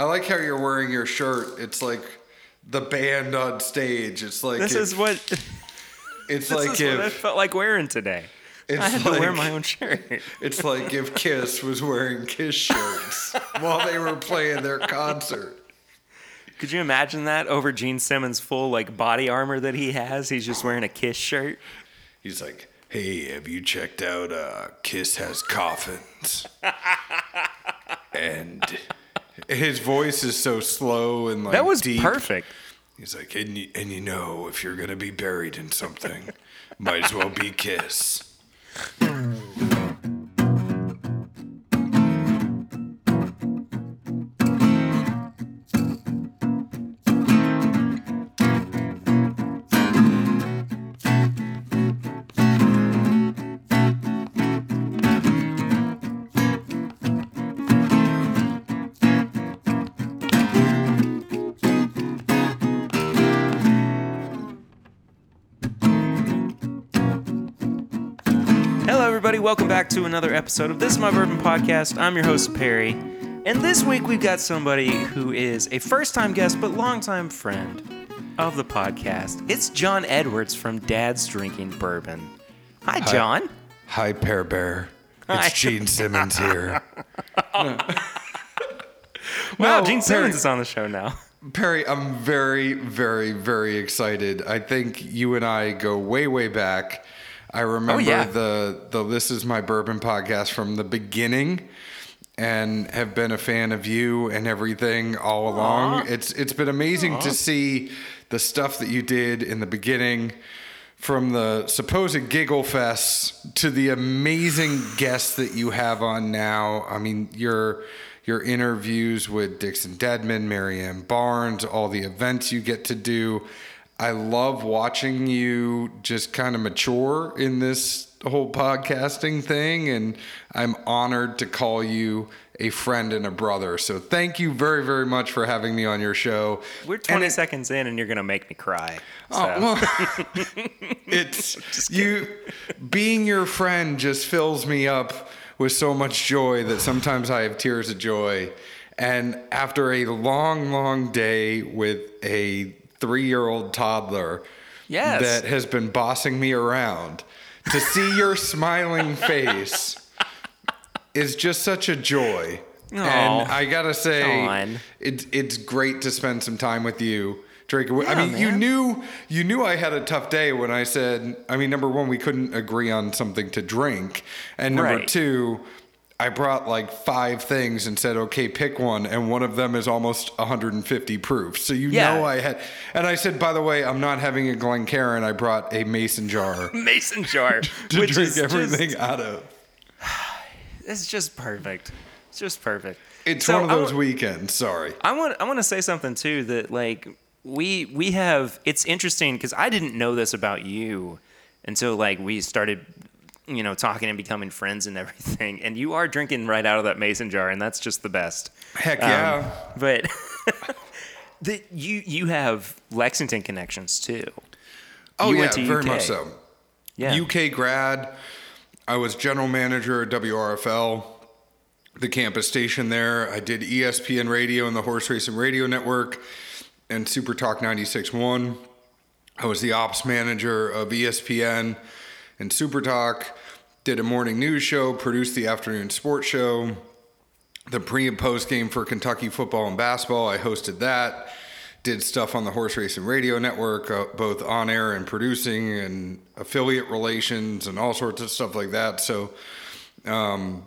I like how you're wearing your shirt. It's like the band on stage. It's like This if- is what it's this like is what I felt like wearing today. it's I had to wear my own shirt. It's like if Kiss was wearing Kiss shirts while they were playing their concert. Could you imagine that over Gene Simmons' full like body armor that he has? He's just wearing a Kiss shirt. He's like, "Hey, have you checked out? Uh, Kiss has coffins." and his voice is so slow and like That was deep. perfect. He's like, and you, and you know, if you're gonna be buried in something, might as well be Kiss. Back to another episode of This Is My Bourbon Podcast. I'm your host, Perry. And this week we've got somebody who is a first time guest but longtime friend of the podcast. It's John Edwards from Dad's Drinking Bourbon. Hi, John. Hi, Pear Bear. Hi. It's Gene Simmons here. Wow, No, Gene Simmons Perry- is on the show now. Perry, I'm very, very, very excited. I think you and I go way, way back. I oh, remember yeah. the the This Is My Bourbon podcast from the beginning, and have been a fan of you and everything all along. It's it's been amazing to see the stuff that you did in the beginning. From the supposed giggle fest to the amazing guests that you have on now. I mean, your your interviews with Dixon Dedman, Marianne Barnes, all the events you get to do. I love watching you just kind of mature in this whole podcasting thing, and I'm honored to call you a friend and a brother. So thank you very, very much for having me on your show. We're And 20 it- seconds in and you're going to make me cry. Oh, so. Oh, well, it's you being your friend just fills me up with so much joy that sometimes I have tears of joy. And after a long, long day with a three year old toddler Yes. that has been bossing me around, to see your smiling face is just such a joy. Aw. And I gotta say, it's it's great to spend some time with you, Drake. I Yeah, mean, you knew you knew I had a tough day when I said. I mean, number one, we couldn't agree on something to drink, and number Right. two, I brought like five things and said, okay, pick one, and one of them is almost 150 proof. So you Yeah. know I had, and I said, by the way, I'm not having a Glencairn. I brought a mason jar Mason jar. to which drink is everything Just, out of. it's just perfect. It's just perfect. It's So one of those wa- weekends. Sorry. I want I want to say something too that like we we have it's interesting because I didn't know this about you until like we started you know talking and becoming friends and everything and you are drinking right out of that mason jar and that's just the best Heck Um, yeah. but that you you have lexington connections too oh you yeah, very UK. much so. yeah UK grad. I was general manager at WRFL, the campus station there. I did ESPN radio and the Horse Racing Radio Network and Super Talk 96.1. I was the ops manager of ESPN and Super Talk, did a morning news show, produced the afternoon sports show, the pre and post game for Kentucky football and basketball. I hosted that. Did stuff on the Horse Racing Radio Network, uh, both on air and producing, and affiliate relations, and all sorts of stuff like that. So, um,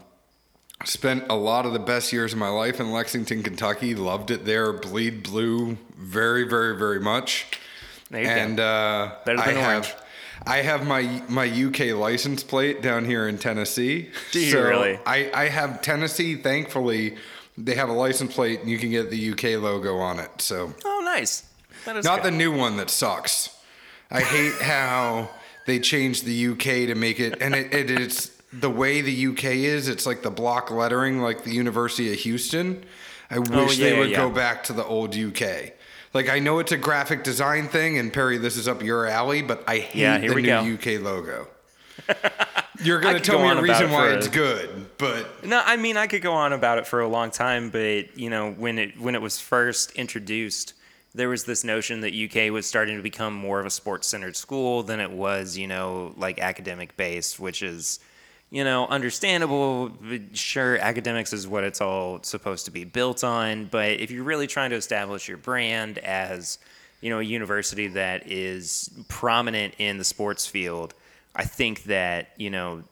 spent a lot of the best years of my life in Lexington, Kentucky. Loved it there. Bleed blue, very, very, very much. And uh, I orange. have, I have my my UK license plate down here in Tennessee. Do you so really? I, I have Tennessee. Thankfully, they have a license plate, and you can get the UK logo on it. So oh nice that is not good. the new one that sucks. I hate how they changed the UK to make it, and it, it is the way the UK is. It's like the block lettering, like the University of Houston. I oh, wish Oh, yeah, they would yeah. go back to the old UK. Like I know it's a graphic design thing, and Perry, this is up your alley, but I hate Yeah, the new go. UK logo. You're gonna tell go me a reason it why it's good. but No, I mean I could go on about it for a long time, but you know when it when it was first introduced, there was this notion that UK was starting to become more of a sports centered school than it was, you know, like academic based, which is, you know, understandable. Sure, academics is what it's all supposed to be built on, but if you're really trying to establish your brand as, you know, a university that is prominent in the sports field, I think that you know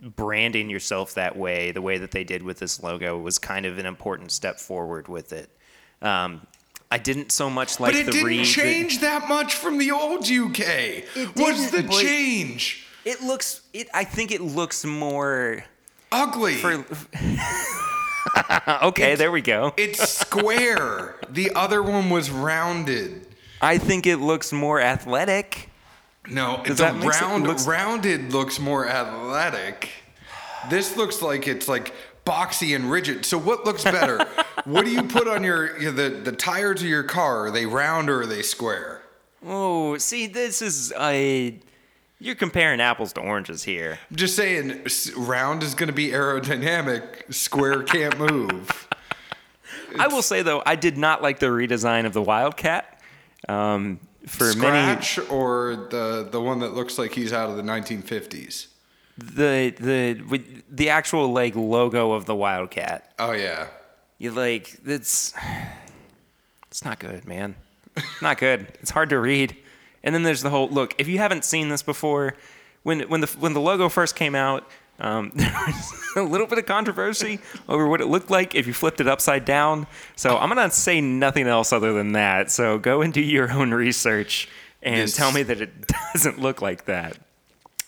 branding yourself that way, the way that they did with this logo, was kind of an important step forward with it. Um, I didn't so much like but it the didn't read. that- change that much from the old UK. What's the didn't, but- change? It looks. It. I think it looks more. Ugly. For, okay, there we go. it's square. the other one was rounded. I think it looks more athletic. No, Does the that make sense? round Looks- rounded looks more athletic. This looks like it's like boxy and rigid. So what looks better? what do you put on your the the tires of your car? Are they round or are they square? Oh, see, this is a. You're comparing apples to oranges here. I'm just saying, round is going to be aerodynamic. Square can't move. I will say though, I did not like the redesign of the Wildcat. Um, for many, or the the one that looks like he's out of the 1950s. the the the actual like logo of the Wildcat. Oh yeah. You like it's it's not good, man. Not good. It's hard to read. And then there's the whole look. If you haven't seen this before, when when the when the logo first came out, um, there was a little bit of controversy over what it looked like if you flipped it upside down. So I'm gonna say nothing else other than that. So go and do your own research and This- tell me that it doesn't look like that.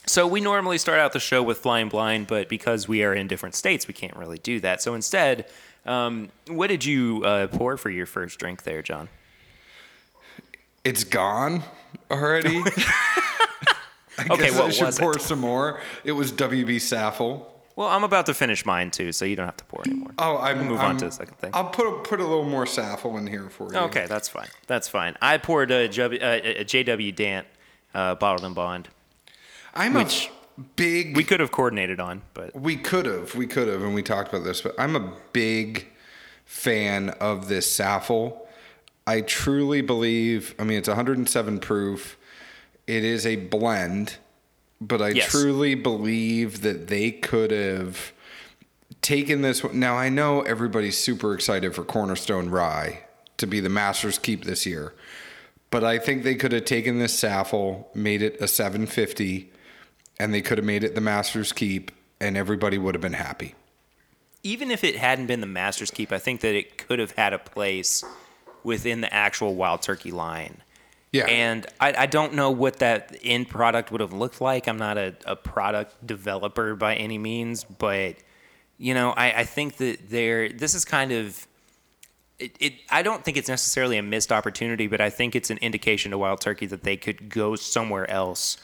So we normally start out the show with flying blind, but because we are in different states, we can't really do that. So instead, um, what did you uh, pour for your first drink there, John? It's gone already. I Okay, guess what I should was it? pour some more. It was WB Saffell. Well, I'm about to finish mine too, so you don't have to pour anymore. Oh, I'm, We'll move I'm- on to the second thing. I'll put a, put a little more Saffell in here for you. Okay, that's fine. That's fine. I poured a, JW, uh, JW Dant uh, bottled and bond. I'm Which a big. We could have coordinated on, but We could have, we could have, and we talked about this, but I'm a big fan of this Saffell. I truly believe, I mean, it's 107 proof. It is a blend, but I Yes. truly believe that they could have taken this. Now, I know everybody's super excited for Cornerstone Rye to be the Masters Keep this year, but I think they could have taken this Saffell, made it a 750, and they could have made it the Masters Keep, and everybody would have been happy. even if it hadn't been the Master's Keep, I think that it could have had a place within the actual Wild Turkey line. Yeah. And I, I don't know what that end product would have looked like. I'm not a, a product developer by any means, but you know, I, I think that there this is kind of it, it I don't think it's necessarily a missed opportunity, but I think it's an indication to Wild Turkey that they could go somewhere else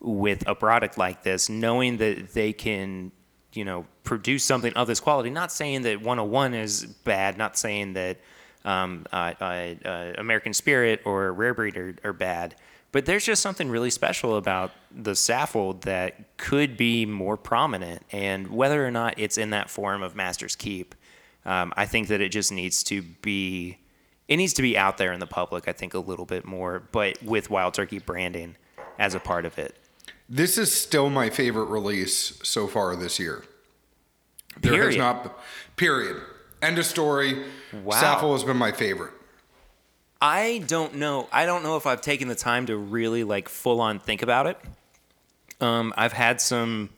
with a product like this, knowing that they can, you know, produce something of this quality. Not saying that 101 is bad, not saying that um, uh, uh, uh, American Spirit or Rare Breed are, are bad, but there's just something really special about the Saffell that could be more prominent. And whether or not it's in that form of Master's Keep, um, I think that it just needs to be. It needs to be out there in the public, I think, a little bit more, but with Wild Turkey branding as a part of it. This is still my favorite release so far this year. There has Period. not, period. End of story. Wow. Has been my favorite. I don't know. I don't know if I've taken the time to really like full on think about it. Um, I've had some.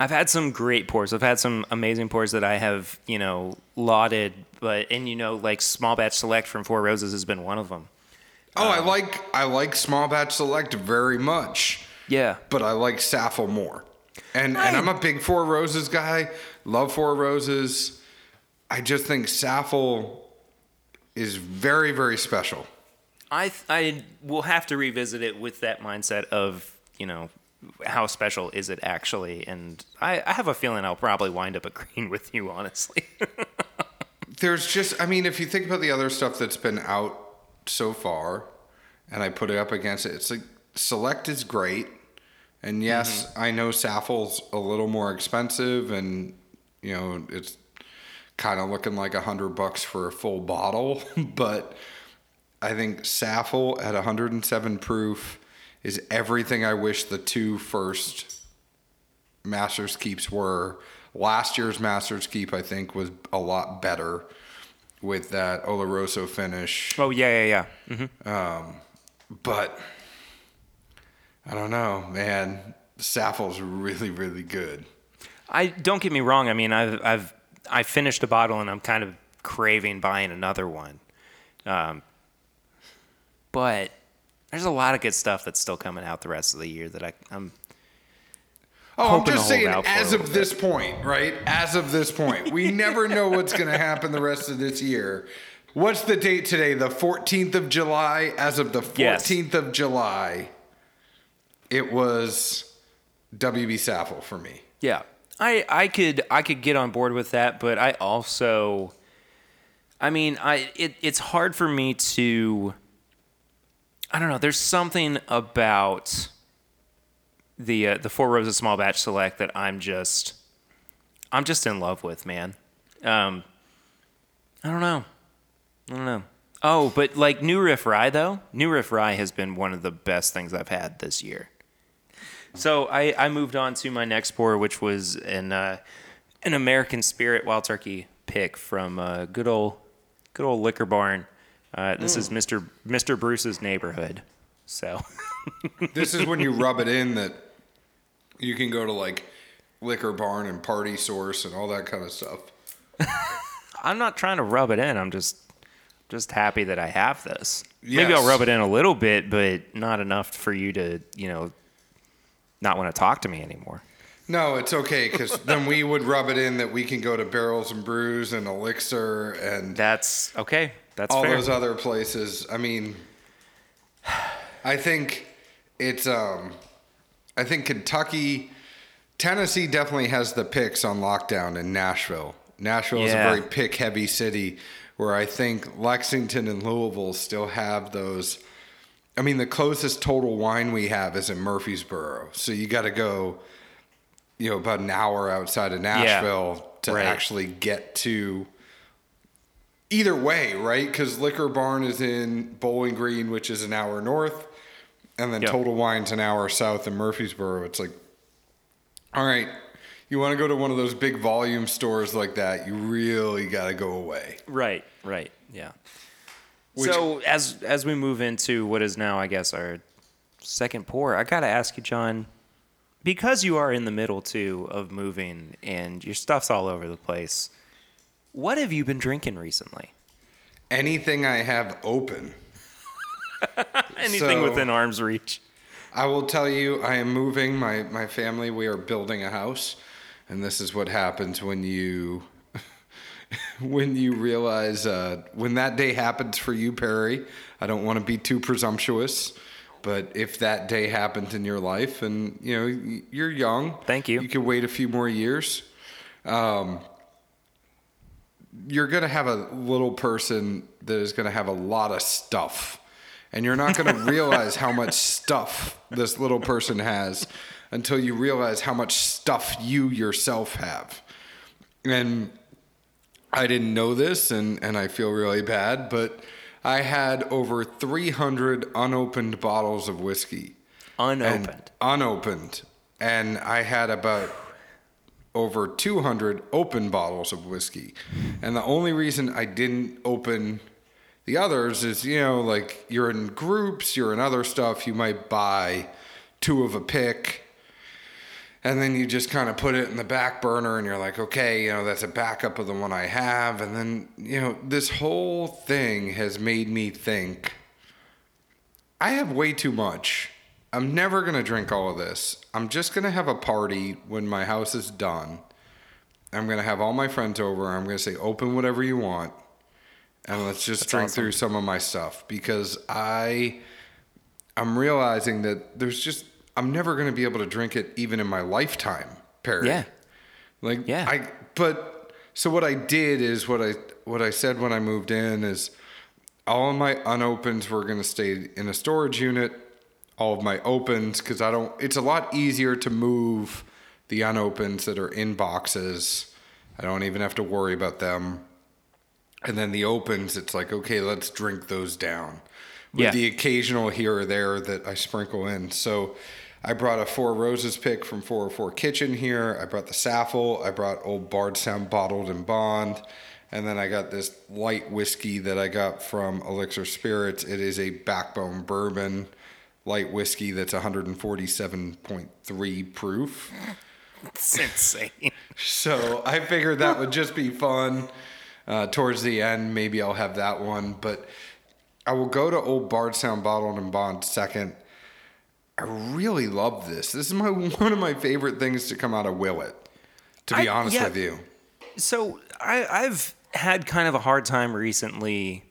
I've had some great pours. I've had some amazing pours that I have, you know, lauded. But and you know, like small batch select from Four Roses has been one of them. Oh, Um, I like I like small batch select very much, Yeah. but I like Saffell more. And I- and I'm a big Four Roses guy. Love Four Roses. I just think Saffell is very very special. I I will have to revisit it with that mindset of you know how special is it actually, and I, I have a feeling I'll probably wind up agreeing with you honestly. There's just I mean, if you think about the other stuff that's been out so far, and I put it up against it, it's like Select is great, And yes, mm-hmm. I know Saffell's a little more expensive, and you know it's kind of looking like a hundred bucks for a full bottle. but I think Saffell at 107 proof is everything I wish the two first Masters keeps were. Last year's Masters keep, I think, was a lot better with that Oloroso finish. Oh yeah, yeah, yeah. hmm But I don't know, man. Saffell's really, really good. I don't get me wrong. I mean, I've I've I finished a bottle and I'm kind of craving buying another one. Um, but there's a lot of good stuff that's still coming out the rest of the year that I, I'm Oh, I'm just saying, as of this point, right? As of this point, we never know what's going to happen the rest of this year. What's the date today? The 14th of July. As of the Yes. 14th of July, it was WB Saffell for me. Yeah, I I could I could get on board with that, but I also, I mean, I it it's hard for me to. I don't know. There's something about the uh, the Four Roses Small Batch Select that I'm just I'm just in love with, man. Um, I don't know. I don't know. Oh, but like New Riff Rye though, New Riff Rye has been one of the best things I've had this year. So I, I moved on to my next pour, which was an uh, an American Spirit Wild Turkey pick from uh, good old good old Liquor Barn. Uh, this is Mister Mister Bruce's neighborhood. So This is when you rub it in that you can go to like Liquor Barn and Party Source and all that kind of stuff. I'm not trying to rub it in. I'm just just happy that I have this. Maybe Yes. I'll rub it in a little bit, but not enough for you to you know not want to talk to me anymore. No, it's okay because then we would rub it in that we can go to Barrels and Brews and Elixir and That's okay. That's all fair. those other places. I mean, I think it's um, I think Kentucky, Tennessee definitely has the picks on lockdown in Nashville. Nashville is a very pick heavy city where I think Lexington and Louisville still have those. I mean, the closest total wine we have is in Murfreesboro, so you got to go, you know, about an hour outside of Nashville to right. actually get to either way, right? Because Liquor Barn is in Bowling Green, which is an hour north, and then Yep. Total Wine's an hour south in Murfreesboro. It's like, all right, you want to go to one of those big volume stores like that, you really got to go away. Right, right, yeah. Which- so as as we move into what is now, I guess, our second pour, I gotta ask you, John, because you are in the middle too of moving and your stuff's all over the place. What have you been drinking recently? Anything I have open. Anything So- within arm's reach. I will tell you, I am moving. My my family, we are building a house, and this is what happens when you when you realize uh, when that day happens for you, Perry. I don't want to be too presumptuous, but if that day happens in your life, and you know you're young, Thank you. You can wait a few more years. Um, you're gonna have a little person that is gonna have a lot of stuff and you're not going to realize how much stuff this little person has until you realize how much stuff you yourself have. And I didn't know this, and, and I feel really bad, but I had over 300 unopened bottles of whiskey. And- Unopened. unopened. And I had about over 200 open bottles of whiskey. And the only reason I didn't open the others is, you know, like you're in groups, you're in other stuff, you might buy two of a pick. And then you just kind of put it in the back burner and you're like, okay, you know, that's a backup of the one I have. And then, you know, this whole thing has made me think I have way too much. I'm never going to drink all of this. I'm just going to have a party when my house is done. I'm going to have all my friends over. I'm going to say, open whatever you want. And let's just drink awesome. through some of my stuff because I I'm realizing that there's just I'm never going to be able to drink it even in my lifetime, Perry. Yeah. Like Yeah. I but so what I did is what I what I said when I moved in is all of my unopens were going to stay in a storage unit. all of my opens because I don't. It's a lot easier to move the unopens that are in boxes. I don't even have to worry about them. And then the opens, it's like okay, let's drink those down. With Yeah. the occasional here or there that I sprinkle in. So I brought a Four Roses pick from 404 Kitchen here. I brought the Saffell. I brought Old Bardstown Bottled and Bond. And then I got this light whiskey that I got from Elixir Spirits. It is a backbone bourbon light whiskey that's 147.3 proof. It's insane. So I figured that would just be fun. Uh, towards the end, maybe I'll have that one. But I will go to Old Bardstown Bottled and Bond second. I really love this. This is my one of my favorite things to come out of Willet. To be I- honest yeah. with you, So I, I've had kind of a hard time recently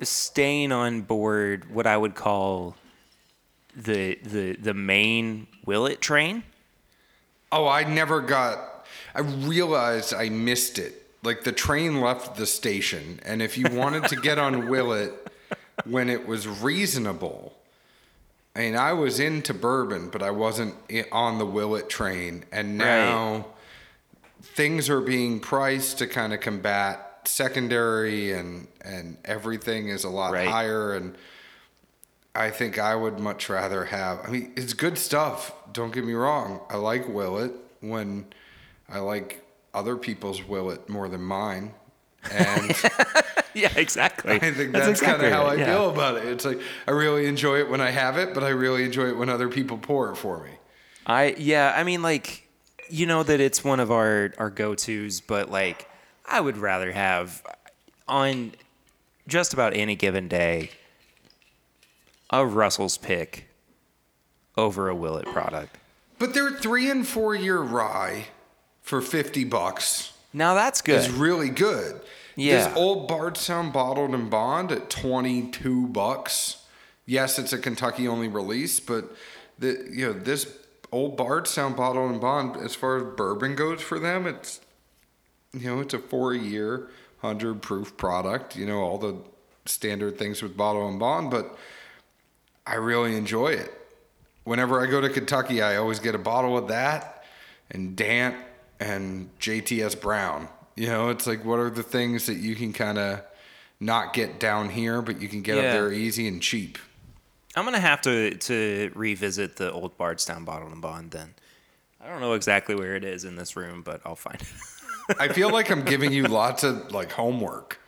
staying on board what I would call the the the main Willet train. oh, I never got. I realized I missed it. Like the train left the station, and if you wanted to get on Willet when it was reasonable, I mean, I was into bourbon, but I wasn't on the Willet train, and now things are being priced to kind of combat secondary, and and everything is a lot Right. higher, and I think I would much rather have. I mean, it's good stuff. Don't get me wrong. I like Willet when I like other people's Willet more than mine, and. Yeah, exactly. I think that's, kind exactly of how I yeah. feel about it. It's like I really enjoy it when I have it, but I really enjoy it when other people pour it for me. I yeah, I mean like you know that it's one of our our go-tos, but like I would rather have on just about any given day a Russell's pick over a Willet product. But they're three and four year rye for fifty bucks Now that's good. is really good. Yeah. This old Bardstown bottled and bond at twenty two bucks. Yes, it's a Kentucky only release, but the you know this old Bardstown bottled and bond, as far as bourbon goes for them, it's you know it's a four year hundred proof product. You know all the standard things with bottle and bond, but I really enjoy it. Whenever I go to Kentucky, I always get a bottle of that and Dant and JTS Brown. You know, it's like what are the things that you can kind of not get down here, but you can get Yeah. up there easy and cheap. I'm gonna have to to revisit the old Bardstown Bottle and Bond then. I don't know exactly where it is in this room, but I'll find it. I feel like I'm giving you lots of like homework.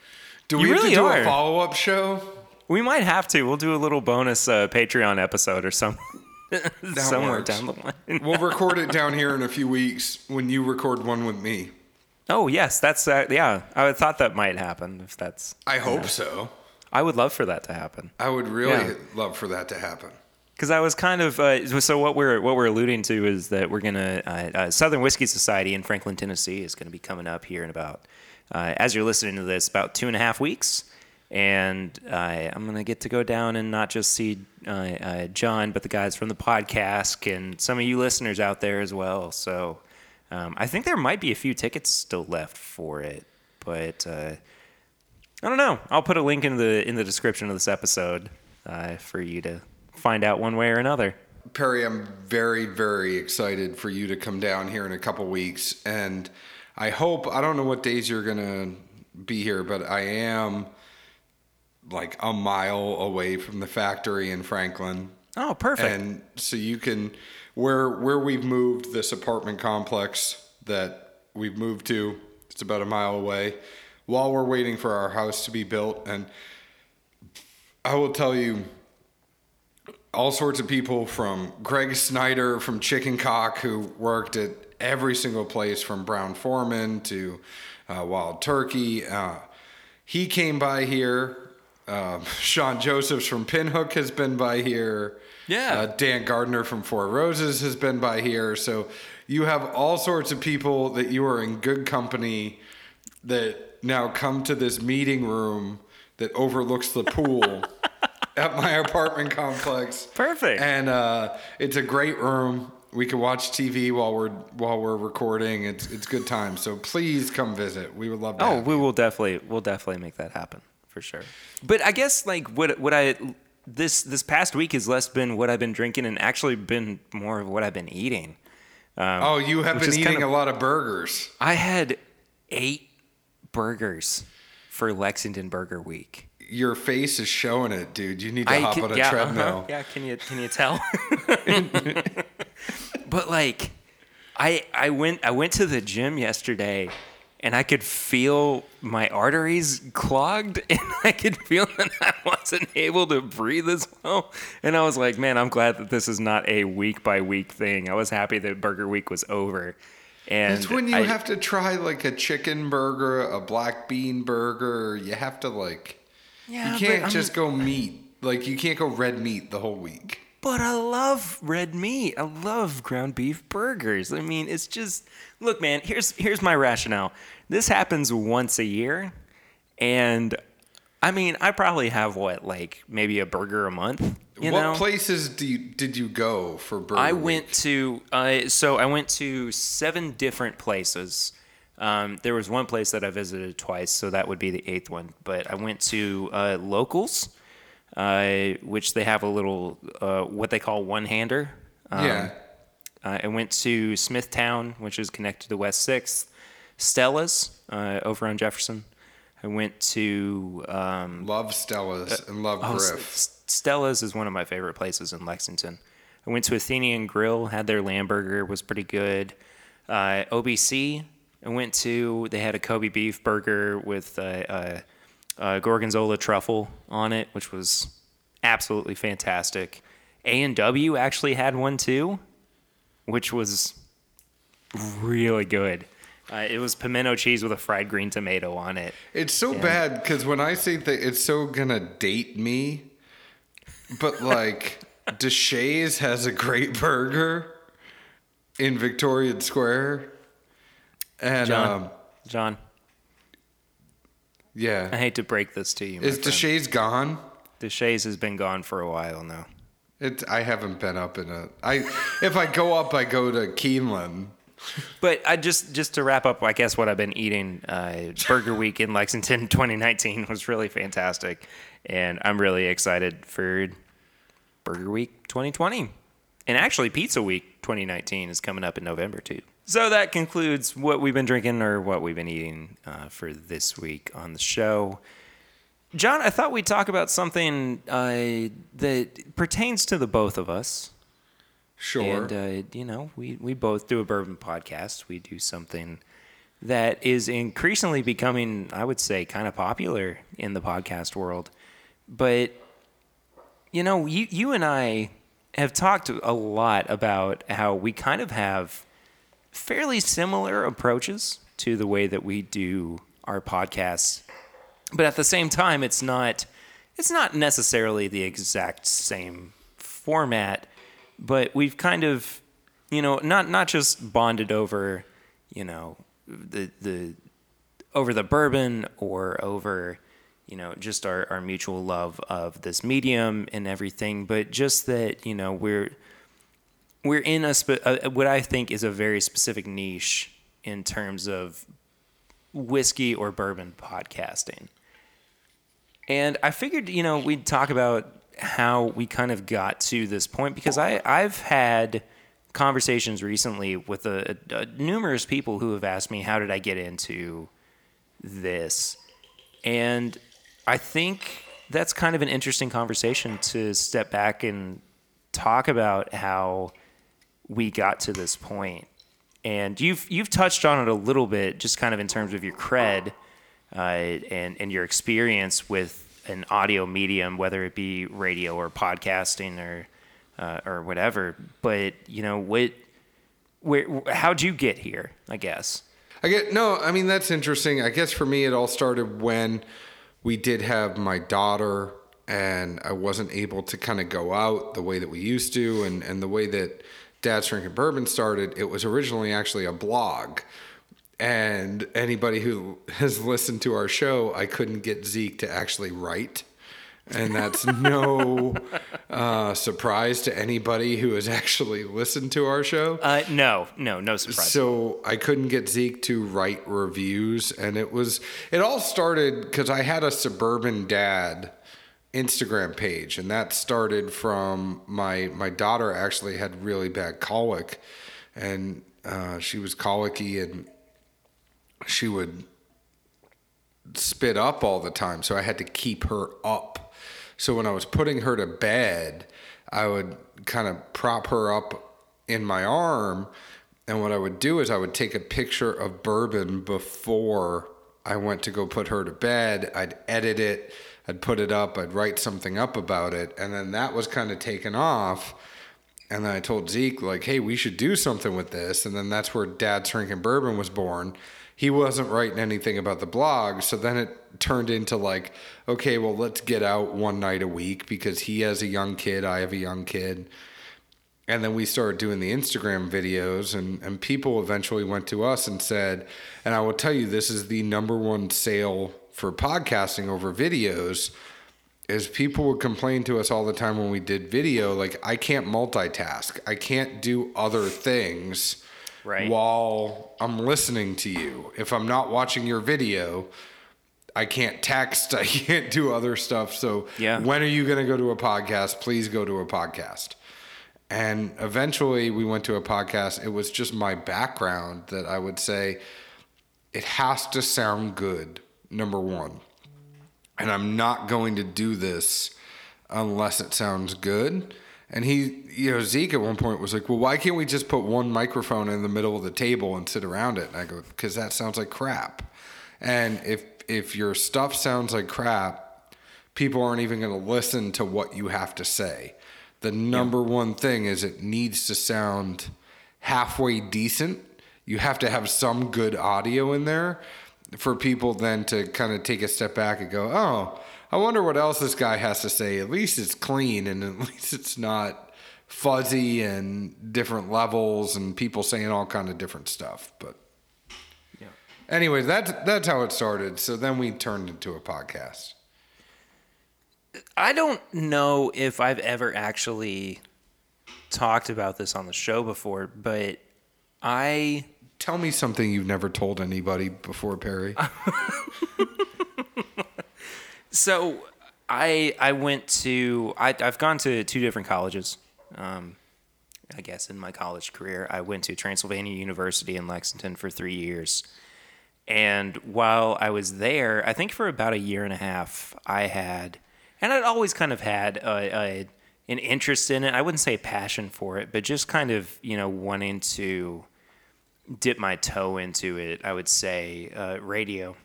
Do we really to do are. a follow up show? we might have to. We'll do a little bonus uh, Patreon episode or some somewhere works. down the line. We'll record it down here in a few weeks when you record one with me. Oh yes, that's uh, yeah. I thought that might happen. If that's, I hope so. I would love for that to happen. I would really Yeah. love for that to happen. Because I was kind of uh, so what we're what we're alluding to is that we're gonna uh, uh, Southern Whiskey Society in Franklin, Tennessee is gonna be coming up here in about uh, as you're listening to this about two and a half weeks, and uh, I'm gonna get to go down and not just see uh, uh, John, but the guys from the podcast and some of you listeners out there as well. So um, I think there might be a few tickets still left for it, but. Uh, I don't know. I'll put a link in the in the description of this episode uh, for you to find out one way or another. Perry, I'm very, very excited for you to come down here in a couple weeks. And I hope, I don't know what days you're to be here, but I am like a mile away from the factory in Franklin. Oh, perfect. And so you can, where, where we've moved this apartment complex that we've moved to, it's about a mile away while we're waiting for our house to be built. And I will tell you, all sorts of people from Greg Snyder from Chicken Cock, who worked at every single place from Brown-Forman to uh, Wild Turkey. Uh, he came by here. Um, Sean Josephs from Pinhook has been by here. Yeah. Uh, Dan Gardner from Four Roses has been by here. So you have all sorts of people that you are in good company that now come to this meeting room that overlooks the pool at my apartment complex. Perfect. And uh, it's a great room. We can watch TV while we're while we're recording. It's it's good time. So please come visit. We would love to. oh, we you. will definitely we'll definitely make that happen for sure. But I guess like what what I this this past week has less been what I've been drinking and actually been more of what I've been eating. oh, you have been eating kind of- a lot of burgers. I had eight burgers for Lexington Burger Week. Your face is showing it, dude. You need to I hop can- on a yeah, treadmill. uh-huh. Yeah, can you can you tell? but like, I I went I went to the gym yesterday, and I could feel my arteries clogged, and I could feel that I wasn't able to breathe as well. And I was like, man, I'm glad that this is not a week by week thing. I was happy that Burger Week was over. And It's when you I- have to try like a chicken burger, a black bean burger. You have to like. Yeah, you can't just go meat. Like you can't go red meat the whole week. But I love red meat. I love ground beef burgers. I mean, it's just look, man. Here's here's my rationale. This happens once a year, and I mean, I probably have what like maybe a burger a month. You what know, places do you, did you go for burger? I Week? went to uh, so I went to seven different places. Um, there was one place that I visited twice, so that would be the eighth one. But I went to uh, Locals, uh, which they have a little uh, what they call one hander. Um, yeah. uh, I went to Smithtown, which is connected to West Sixth. Stella's uh, over on Jefferson. I went to um, Love Stella's and love Oh, Griff. S- Stella's is one of my favorite places in Lexington. I went to Athenian Grill, had their lamb burger, was pretty good. Uh, OBC, I went to, they had a Kobe beef burger with uh, uh, uh, gorgonzola truffle on it, which was absolutely fantastic. A&W actually had one too, which was really good. Uh, it was pimento cheese with a fried green tomato on it. It's so bad because when I say that it's so gonna date me, but like DeSha's has a great burger in Victorian Square, and John, um, John, Yeah, I hate to break this to you. is. DeSha's gone? DeSha's has been gone for a while now. It I haven't been up in a. I if I go up, I go to Keeneland. But I just just to wrap up, I guess what I've been eating, uh, Burger Week in Lexington 2019 was really fantastic, and I'm really excited for Burger Week 2020, and actually Pizza Week 2019 is coming up in November too. So that concludes what we've been drinking or what we've been eating uh, for this week on the show. John, I thought we'd talk about something uh, that pertains to the both of us. Sure. And uh, you know, we we both do a bourbon podcast. We do something that is increasingly becoming, I would say, kind of popular in the podcast world. But you know, you you and I have talked a lot about how we kind of have fairly similar approaches to the way that we do our podcasts. But at the same time, it's not it's not necessarily the exact same format, but we've kind of, you know, not not just bonded over, you know, the the over the bourbon or over, you know, just our, our mutual love of this medium and everything, but just that, you know, we're we're in a, spe- a what I think is a very specific niche in terms of whiskey or bourbon podcasting. And I figured, you know, we'd talk about how we kind of got to this point because I, I've had conversations recently with a, a, numerous people who have asked me, how did I get into this? And I think that's kind of an interesting conversation to step back and talk about how we got to this point. And you've you've touched on it a little bit, just kind of in terms of your cred uh, and and your experience with an audio medium, whether it be radio or podcasting or uh, or whatever. But you know, what, where, how'd you get here? I guess. I get no. I mean, that's interesting. I guess for me, it all started when we did have my daughter, and I wasn't able to kind of go out the way that we used to, and and the way that Dad's Drinking Bourbon started. It was originally actually a blog. And anybody who has listened to our show, I couldn't get Zeke to actually write. And that's no uh, surprise to anybody who has actually listened to our show. Uh, no, no, no surprise. So I couldn't get Zeke to write reviews, and it was it all started because I had a suburban dad Instagram page, and that started from my my daughter actually had really bad colic, and uh, she was colicky, and she would spit up all the time, so I had to keep her up. So when I was putting her to bed, I would kind of prop her up in my arm, and what I would do is I would take a picture of bourbon before I went to go put her to bed. I'd edit it, I'd put it up, I'd write something up about it, and then that was kind of taken off. And then I told Zeke, like, hey, we should do something with this. And then that's where Dad's Drinking Bourbon was born. He wasn't writing anything about the blog. So then it turned into like, okay, well, let's get out one night a week because he has a young kid, I have a young kid. And then we started doing the Instagram videos, and, and people eventually went to us and said, and I will tell you, this is the number one sale for podcasting over videos is people would complain to us all the time when we did video like i can't multitask i can't do other things Right. while i'm listening to you if i'm not watching your video i can't text i can't do other stuff so Yeah. when are you going to go to a podcast please go to a podcast and eventually we went to a podcast it was just my background that i would say it has to sound good number one and I'm not going to do this unless it sounds good. And he, you know, Zeke at one point was like, well, why can't we just put one microphone in the middle of the table and sit around it? And I go, because that sounds like crap. And if if your stuff sounds like crap, people aren't even going to listen to what you have to say. The number one thing is it needs to sound halfway decent. You have to have some good audio in there for people then to kind of take a step back and go, oh, I wonder what else this guy has to say. At least it's clean and at least it's not fuzzy and different levels and people saying all kind of different stuff. But Yeah. anyways, that's that's how it started. So then we turned into a podcast. I don't know if I've ever actually talked about this on the show before, but I Tell me something you've never told anybody before, Perry. so I I went to I I've gone to two different colleges. Um, I guess in my college career, I went to Transylvania University in Lexington for three years. And while I was there, I think for about a year and a half, I had, and I'd always kind of had a, a, an interest in it. I wouldn't say passion for it, but just kind of, you know, wanting to dip my toe into it, I would say, uh, radio.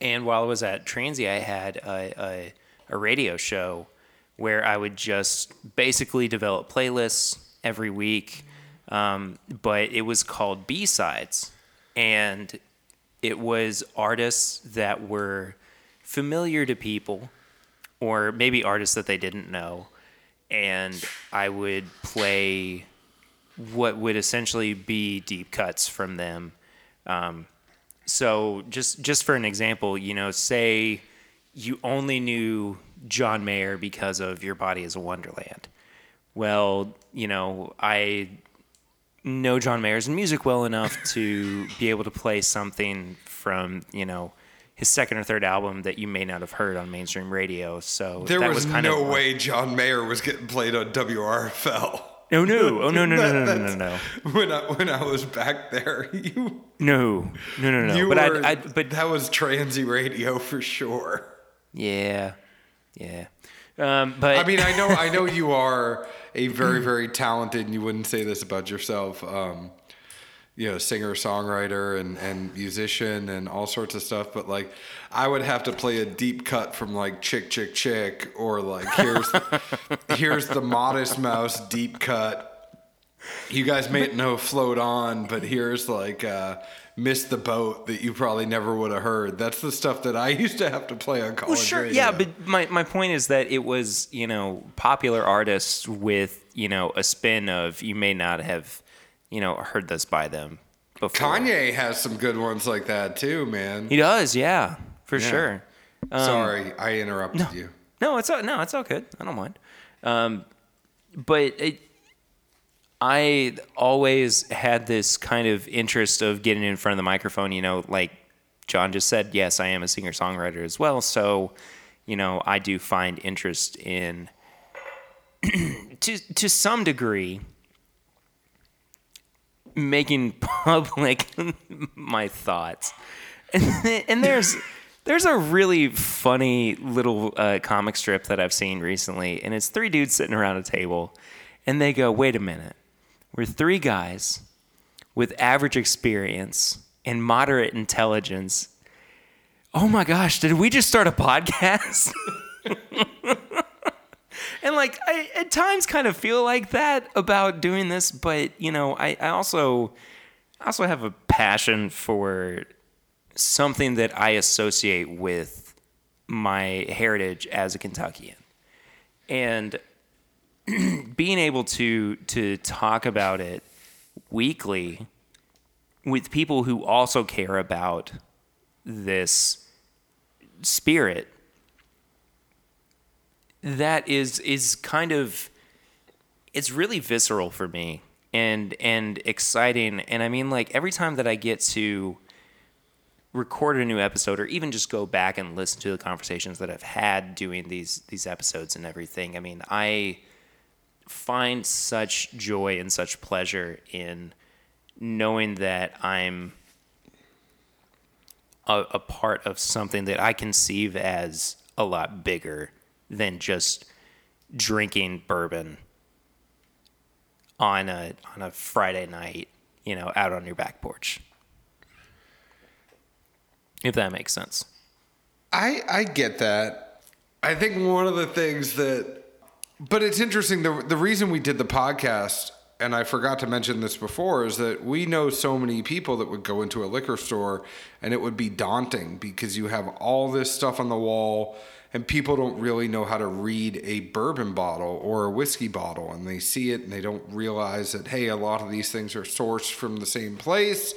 And while I was at Transy, I had a, a, a radio show where I would just basically develop playlists every week. Um, but it was called B Sides. And it was artists that were familiar to people or maybe artists that they didn't know. And I would play what would essentially be deep cuts from them. Um, so just just for an example, you know, say you only knew John Mayer because of Your Body is a Wonderland. Well, you know, I know John Mayer's music well enough to be able to play something from, you know, his second or third album that you may not have heard on mainstream radio. So There that was, kind no way John Mayer was getting played on WRFL. Oh no! Oh no! No! No! No! No! No! No! When I when I was back there, you No! No! No! No! you but were, I, I, but that was transy radio for sure. yeah, yeah. Um, but I mean, I know I know you are a very very talented. and You wouldn't say this about yourself. Um, you know, singer songwriter and and musician and all sorts of stuff. But like, I would have to play a deep cut from like Chick Chick Chick or like here's here's the Modest Mouse deep cut. You guys may know float on, but here's like uh, miss the boat that you probably never would have heard. That's the stuff that I used to have to play on college Well, sure, radio. yeah, but my, my point is that it was you know popular artists with you know a spin of you may not have you know heard this by them before. Kanye has some good ones like that too, man. he does, yeah, for Yeah. sure. Um, Sorry, I interrupted you. No, it's all, no, it's all good. I don't mind. Um, but it, I always had this kind of interest of getting in front of the microphone. You know, like John just said, yes, I am a singer songwriter as well. So, you know, I do find interest in to to some degree making public my thoughts. And, and there's there's a really funny little uh, comic strip that I've seen recently, and it's three dudes sitting around a table, and they go, "Wait a minute, we're three guys with average experience and moderate intelligence. Oh my gosh, did we just start a podcast?" and like I at times kind of feel like that about doing this, but you know, I, I also I also have a passion for something that I associate with my heritage as a Kentuckian. And being able to to talk about it weekly with people who also care about this spirit that is is kind of it's really visceral for me and and exciting. And i mean like every time that i get to record a new episode or even just go back and listen to the conversations that i've had doing these these episodes and everything i mean i find such joy and such pleasure in knowing that i'm a, a part of something that i conceive as a lot bigger than just drinking bourbon on a on a Friday night, you know, out on your back porch. If that makes sense. I I get that. I think one of the things that but it's interesting the the reason we did the podcast and I forgot to mention this before is that we know so many people that would go into a liquor store and it would be daunting because you have all this stuff on the wall and people don't really know how to read a bourbon bottle or a whiskey bottle and they see it and they don't realize that hey a lot of these things are sourced from the same place.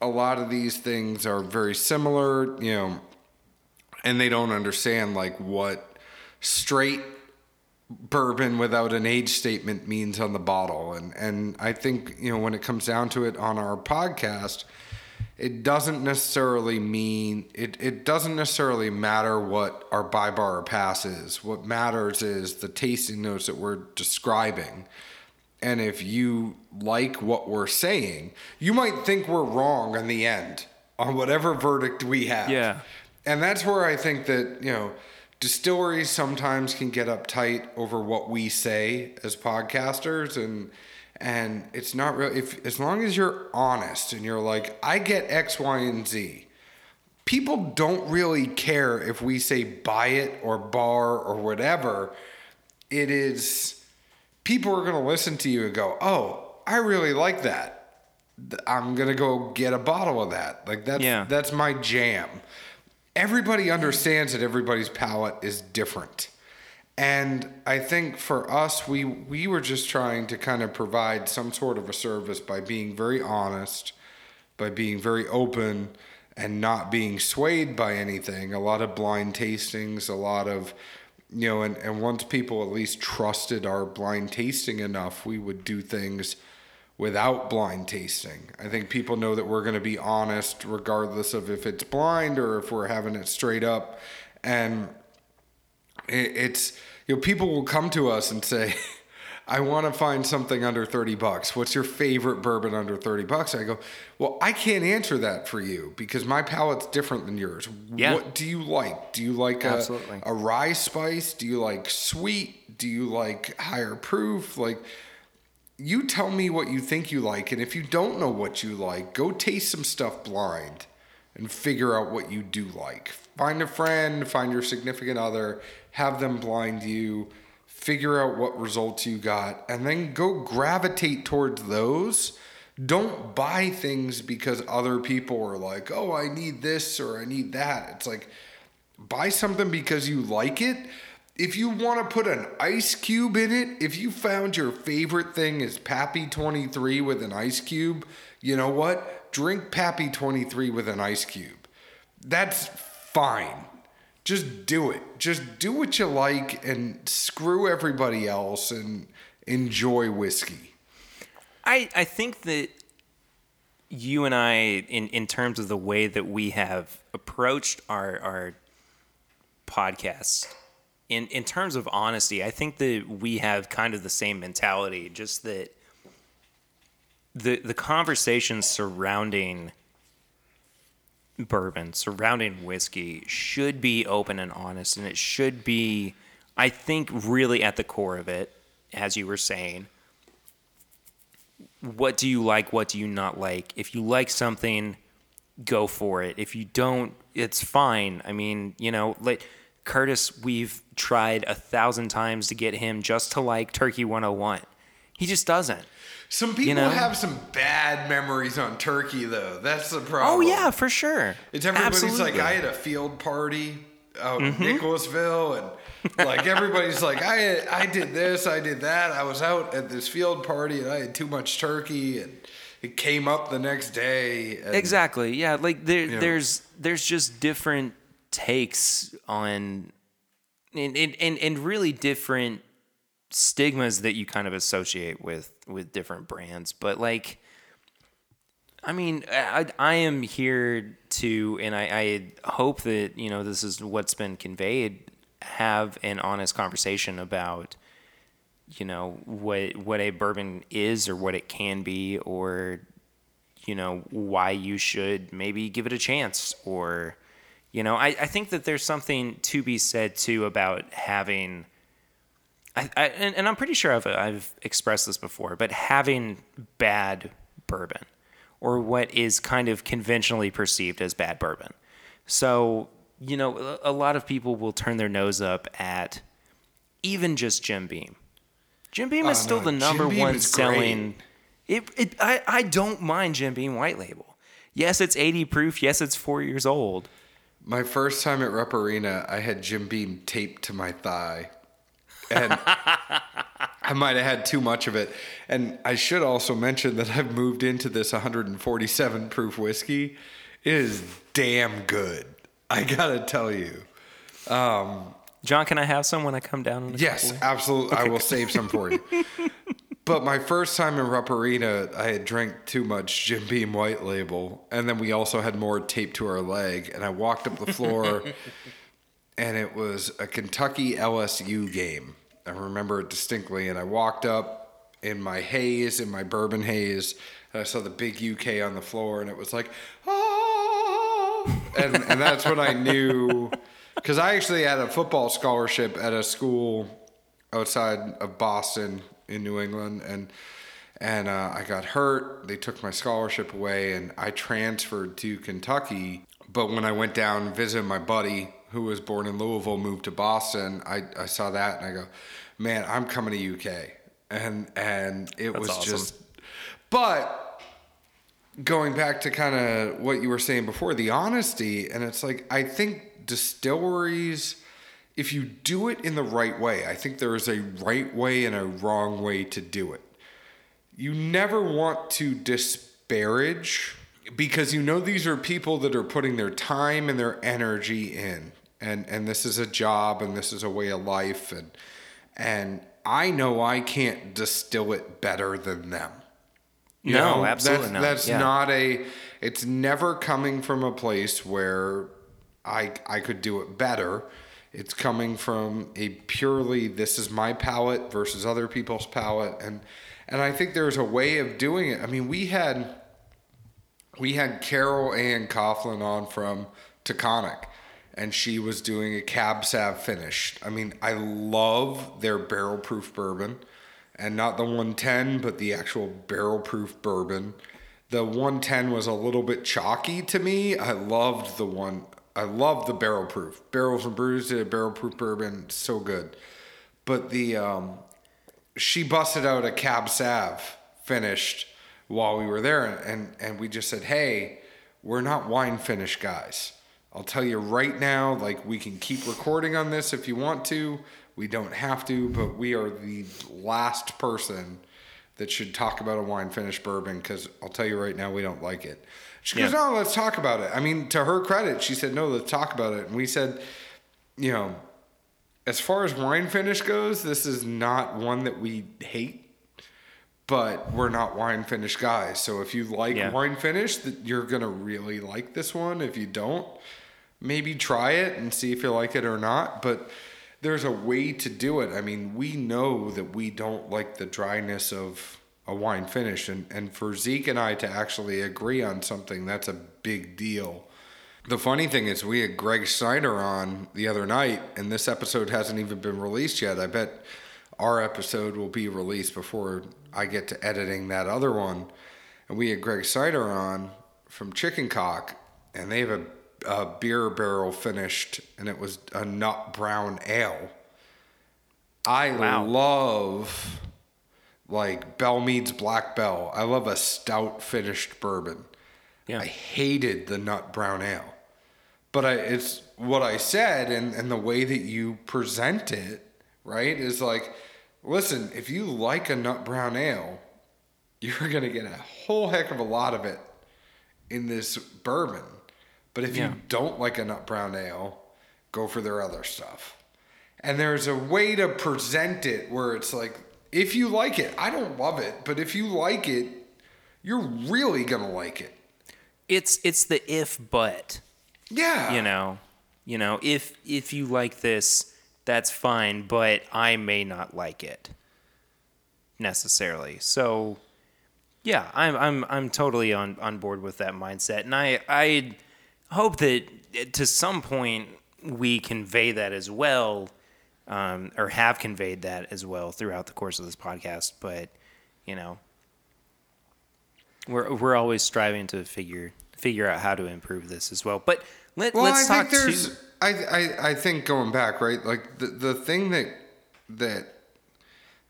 A lot of these things are very similar you know and they don't understand like what straight bourbon without an age statement means on the bottle. And and I think you know when it comes down to it on our podcast it doesn't necessarily mean it, it doesn't necessarily matter what our buy bar or pass is. What matters is the tasting notes that we're describing. And if you like what we're saying you might think we're wrong in the end on whatever verdict we have. Yeah. and that's where i think that you know distilleries sometimes can get uptight over what we say as podcasters. And and it's not real if as long as you're honest and you're like i get x y and z people don't really care if we say buy it or bar or whatever. It is people are going to listen to you and go oh i really like that. I'm going to go get a bottle of that. Like that's Yeah. that's my jam. Everybody understands that everybody's palate is different and I think for us, we we were just trying to kind of provide some sort of a service by being very honest, by being very open, and not being swayed by anything. A lot of blind tastings, a lot of you know, and, and once people at least trusted our blind tasting enough, we would do things without blind tasting. I think people know that we're going to be honest regardless of if it's blind or if we're having it straight up. And it, it's you know people will come to us and say i want to find something under 30 bucks. What's your favorite bourbon under 30 bucks? I go well i can't answer that for you because my palate's different than yours. Yeah. what do you like? Do you like a, Absolutely. a rye spice? Do you like sweet? Do you like higher proof? Like you tell me what you think you like and if you don't know what you like go taste some stuff blind and figure out what you do like find a friend find your significant other have them blind you figure out what results you got and then go gravitate towards those don't buy things because other people are like oh i need this or i need that it's like buy something because you like it. If you want to put an ice cube in it, if you found your favorite thing is Pappy 23 with an ice cube, you know what? Drink Pappy 23 with an ice cube. That's fine. Just do it. Just do what you like and screw everybody else and enjoy whiskey. I, I think that you and I, in, in terms of the way that we have approached our, our podcasts, in in terms of honesty, I think that we have kind of the same mentality. Just that the the conversations surrounding bourbon, surrounding whiskey, should be open and honest, and it should be, I think, really at the core of it, as you were saying. What do you like? What do you not like? If you like something, go for it. If you don't, it's fine. I mean, you know, like Curtis, we've tried a thousand times to get him just to like Turkey 101. He just doesn't. Some people know? have some bad memories on turkey, though. That's the problem. Oh yeah, for sure. It's everybody's Absolutely. Mm-hmm. like, I had a field party out in Nicholasville, and like everybody's like, I I did this, I did that. I was out at this field party, and I had too much turkey, and it came up the next day. And Exactly. Yeah. Like there, Yeah. there's there's just different takes on, and, and and and really different stigmas that you kind of associate with with different brands. But like, I mean, I I am here to, and I, I hope that you know this is what's been conveyed. Have an honest conversation about you know what what a bourbon is or what it can be or you know why you should maybe give it a chance or you know I, I think that there's something to be said too about having I, I and, and I'm pretty sure I've I've expressed this before but having bad bourbon or what is kind of conventionally perceived as bad bourbon so you know a, lot of people will turn their nose up at even just Jim Beam Jim Beam is Oh, still no, the number one selling. It, it I, I don't mind Jim Beam White Label. Yes, it's 80 proof. Yes, it's four years old. My first time at Rupp Arena, I had Jim Beam taped to my thigh. And I might have had too much of it. And I should also mention that I've moved into this 147 proof whiskey. It is damn good. I gotta tell you. Um, John, can I have some when I come down? In Yes, absolutely. I will save some for you. But my first time in Rupp Arena, I had drank too much Jim Beam White Label, and then we also had more taped to our leg. And I walked up the floor, and it was a Kentucky LSU game. I remember it distinctly. And I walked up in my haze, in my bourbon haze, and I saw the big UK on the floor, and it was like, oh, and and that's when I knew, because I actually had a football scholarship at a school outside of Boston in New England, and and uh, I got hurt. They took my scholarship away, and I transferred to Kentucky. But when I went down and visited my buddy who was born in Louisville, moved to Boston, I, I saw that and I go, man, I'm coming to UK, and and it was awesome. just, but going back to kind of what you were saying before, the honesty, and it's like I think distilleries, if you do it in the right way, I think there is a right way and a wrong way to do it. You never want to disparage because you know these are people that are putting their time and their energy in. And and this is a job and this is a way of life and and I know I can't distill it better than them. You No, know, absolutely that's, not. That's Yeah. not a. It's never coming from a place where I I could do it better. It's coming from a purely this is my palate versus other people's palate, and and I think there's a way of doing it. I mean, we had we had Carol Ann Coughlin on from Taconic, and she was doing a cab sav finish. I mean, I love their barrel proof bourbon, and not the 110, but the actual barrel proof bourbon. The 110 was a little bit chalky to me. I loved the one. I love the barrel proof. Barrels and Brews did a barrel proof bourbon, so good. But the um, she busted out a cab sav finished while we were there and and we just said hey we're not wine finish guys i'll tell you right now like we can keep recording on this if you want to. We don't have to but we are the last person that should talk about a wine finish bourbon because i'll tell you right now we don't like it. She goes Yeah. no let's talk about it. I mean to her credit she said no let's talk about it. And we said you know as far as wine finish goes, this is not one that we hate, but we're not wine finish guys. So if you like Yeah. wine finish, you're gonna really like this one. If you don't, maybe try it and see if you like it or not. But there's a way to do it. I mean, we know that we don't like the dryness of a wine finish, and and for Zeke and I to actually agree on something, that's a big deal. The funny thing is, we had Greg Snyder on the other night, and this episode hasn't even been released yet. I bet our episode will be released before I get to editing that other one. And we had Greg Snyder on from Chicken Cock, and they have a, a beer barrel finished, and it was a nut brown ale. I Wow. love like Belle Meade's Black Bell. I love a stout finished bourbon. Yeah. I hated the nut brown ale. But I, it's what I said and, and the way that you present it, right? Is like, listen, if you like a nut brown ale, you're going to get a whole heck of a lot of it in this bourbon. But if Yeah. you don't like a nut brown ale, go for their other stuff. And there's a way to present it where it's like, if you like it, I don't love it, but if you like it, you're really going to like it. It's it's the if but. Yeah. you know you know if if you like this that's fine but i may not like it necessarily so yeah i'm i'm i'm totally on on board with that mindset and i i hope that to some point we convey that as well um, or have conveyed that as well throughout the course of this podcast but you know we're we're always striving to figure figure out how to improve this as well. But let, Well, I talk to I, I I think going back, right? Like the the thing that that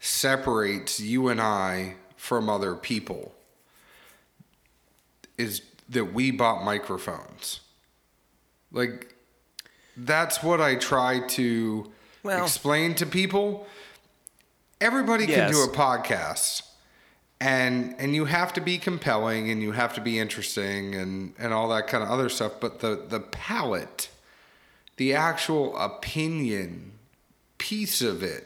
separates you and I from other people is that we bought microphones. Like that's what I try to Well- explain to people. Everybody can do a podcast and and you have to be compelling and you have to be interesting and and all that kind of other stuff but the the palette the actual opinion piece of it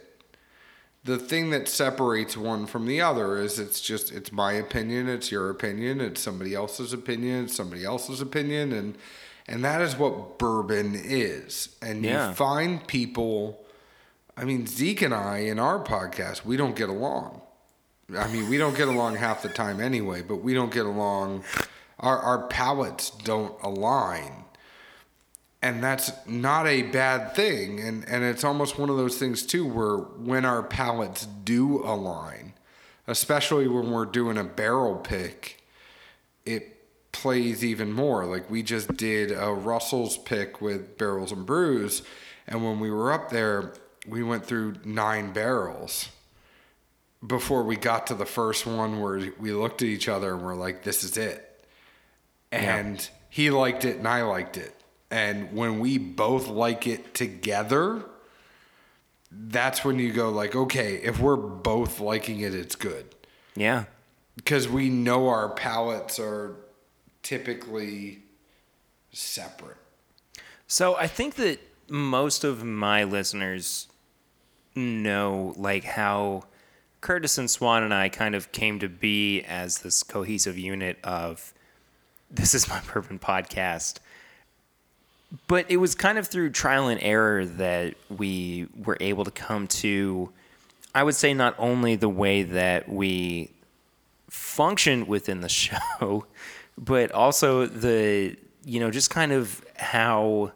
the thing that separates one from the other is it's just it's my opinion it's your opinion it's somebody else's opinion it's somebody else's opinion and and that is what bourbon is and Yeah. you find people i mean zeke and i in our podcast we don't get along I mean, we don't get along half the time anyway, but we don't get along. Our, our palates don't align. And that's not a bad thing. And, and it's almost one of those things, too, where when our palates do align, especially when we're doing a barrel pick, it plays even more. Like we just did a Russell's pick with Barrels and Brews. And when we were up there, we went through nine barrels before we got to the first one where we looked at each other and we're like, this is it. And he liked it and I liked it. And when we both like it together, that's when you go like, okay, if we're both liking it, it's good. yeah Because we know our palates are typically separate. So I think that most of my listeners know like how Curtis and Swan and I kind of came to be as this cohesive unit of this is my bourbon podcast. But it was kind of through trial and error that we were able to come to I would say not only the way that we function within the show, but also the you know just kind of how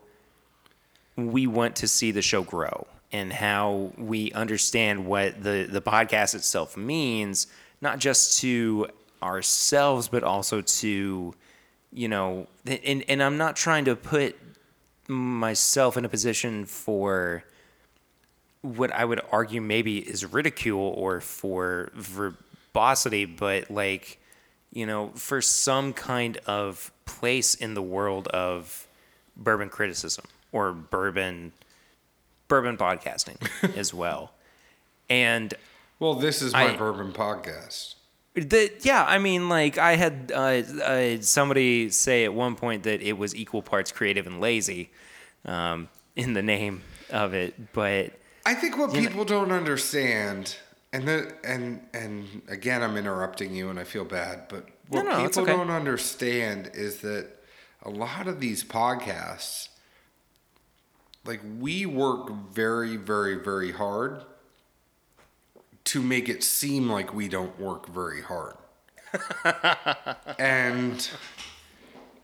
we want to see the show grow and how we understand what the the podcast itself means not just to ourselves but also to you know and and I'm not trying to put myself in a position for what I would argue maybe is ridicule or for verbosity, but like, you know, for some kind of place in the world of bourbon criticism or bourbon bourbon podcasting as well. And Well, this is my I- bourbon podcast. The, yeah, I mean, like I had uh, uh, somebody say at one point that it was equal parts creative and lazy um, in the name of it, but I think what people don't understand, and the, and and again, I'm interrupting you, and I feel bad, but what No, no, people okay. don't understand is that a lot of these podcasts like we work very, very, very hard to make it seem like we don't work very hard. and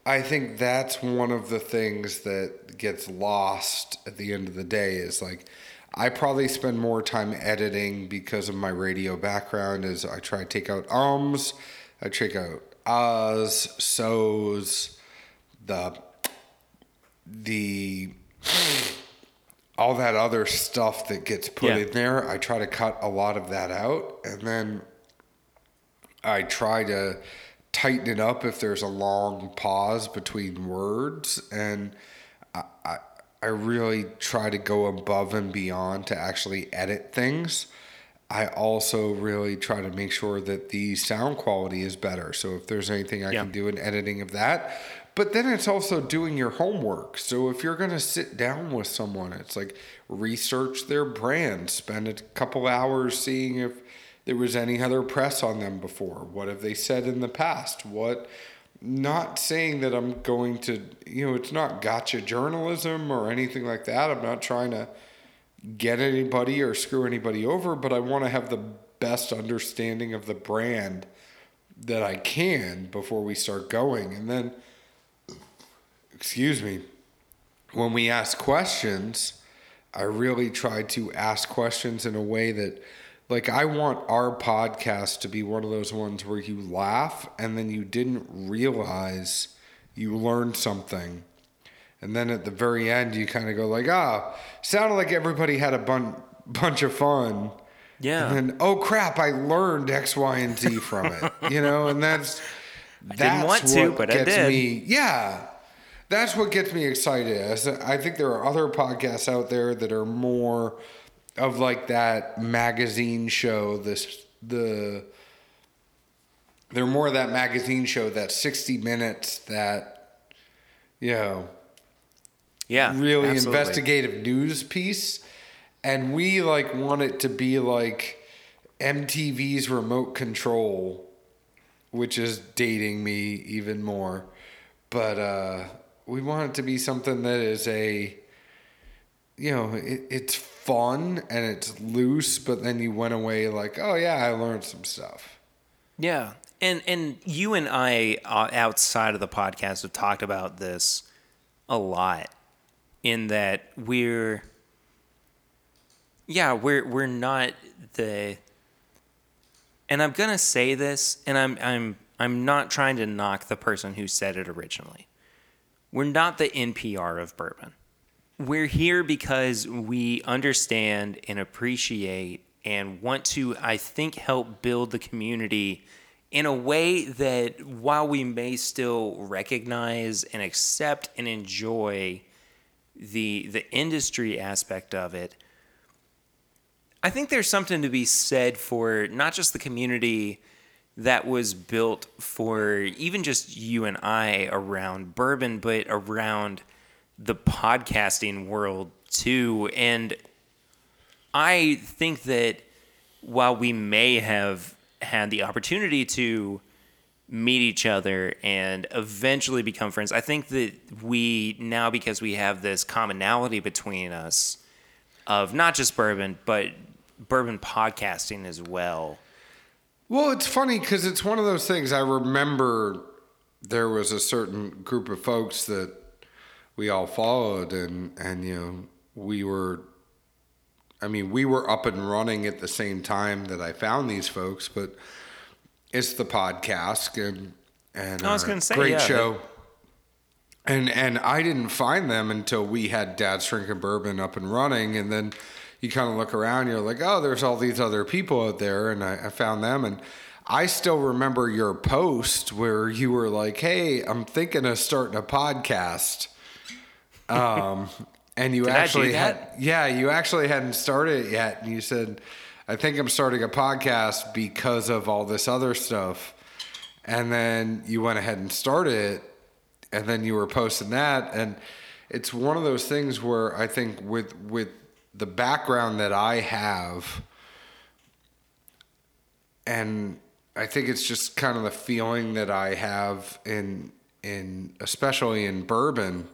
I think that's one of the things that gets lost at the end of the day is like I probably spend more time editing because of my radio background as I try to take out ums, I take out uhs, so's, the the all that other stuff that gets put Yeah. in there. I try to cut a lot of that out and then I try to tighten it up if there's a long pause between words and I, I, I really try to go above and beyond to actually edit things. I also really try to make sure that the sound quality is better. So if there's anything I Yeah. can do in editing of that, but then it's also doing your homework. So if you're going to sit down with someone, it's like research their brand, spend a couple hours seeing if there was any other press on them before. What have they said in the past? What not saying that I'm going to, you know, it's not gotcha journalism or anything like that. I'm not trying to get anybody or screw anybody over, but I want to have the best understanding of the brand that I can before we start going. And then, excuse me, when we ask questions, I really try to ask questions in a way that, like, I want our podcast to be one of those ones where you laugh and then you didn't realize you learned something. And then at the very end, you kind of go like, ah, sounded like everybody had a bun- bunch of fun. Yeah. And then, oh crap, I learned X, Y, and Z from it. you know, and that's that's didn't want to, what but I gets did. me. Yeah, that's what gets me excited. I think there are other podcasts out there that are more of like that magazine show. This the they're more of that magazine show, that sixty minutes, that you know Yeah. really absolutely. investigative news piece and we like want it to be like MTV's remote control which is dating me even more but uh we want it to be something that is a you know it, it's fun and it's loose but then you went away like oh yeah I learned some stuff Yeah, and and you and I uh, outside of the podcast have talked about this a lot. In that we're, yeah, we're we're not the. And I'm gonna say this, and I'm I'm I'm not trying to knock the person who said it originally. We're not the NPR of bourbon. We're here because we understand and appreciate and want to, I think, help build the community in a way that while we may still recognize and accept and enjoy the the industry aspect of it, I think there's something to be said for not just the community that was built for even just you and I around bourbon, but around the podcasting world too. And I think that while we may have had the opportunity to meet each other and eventually become friends, I think that we now, because we have this commonality between us of not just bourbon, but bourbon podcasting as well. Well, it's funny because it's one of those things. I remember there was a certain group of folks that we all followed, and and you know we were. I mean, we were up and running at the same time that I found these folks, but it's the podcast and and I was gonna say, great yeah, show. And and I didn't find them until we had Dad's Drinking Bourbon up and running, and then you kind of look around, you're like, oh, there's all these other people out there, and I, I found them, and I still remember your post where you were like, hey, I'm thinking of starting a podcast, um, and you actually had, yeah, you actually hadn't started it yet, and you said, I think I'm starting a podcast because of all this other stuff, and then you went ahead and started it and then you were posting that and it's one of those things where i think with with the background that i have and i think it's just kind of the feeling that i have in in especially in bourbon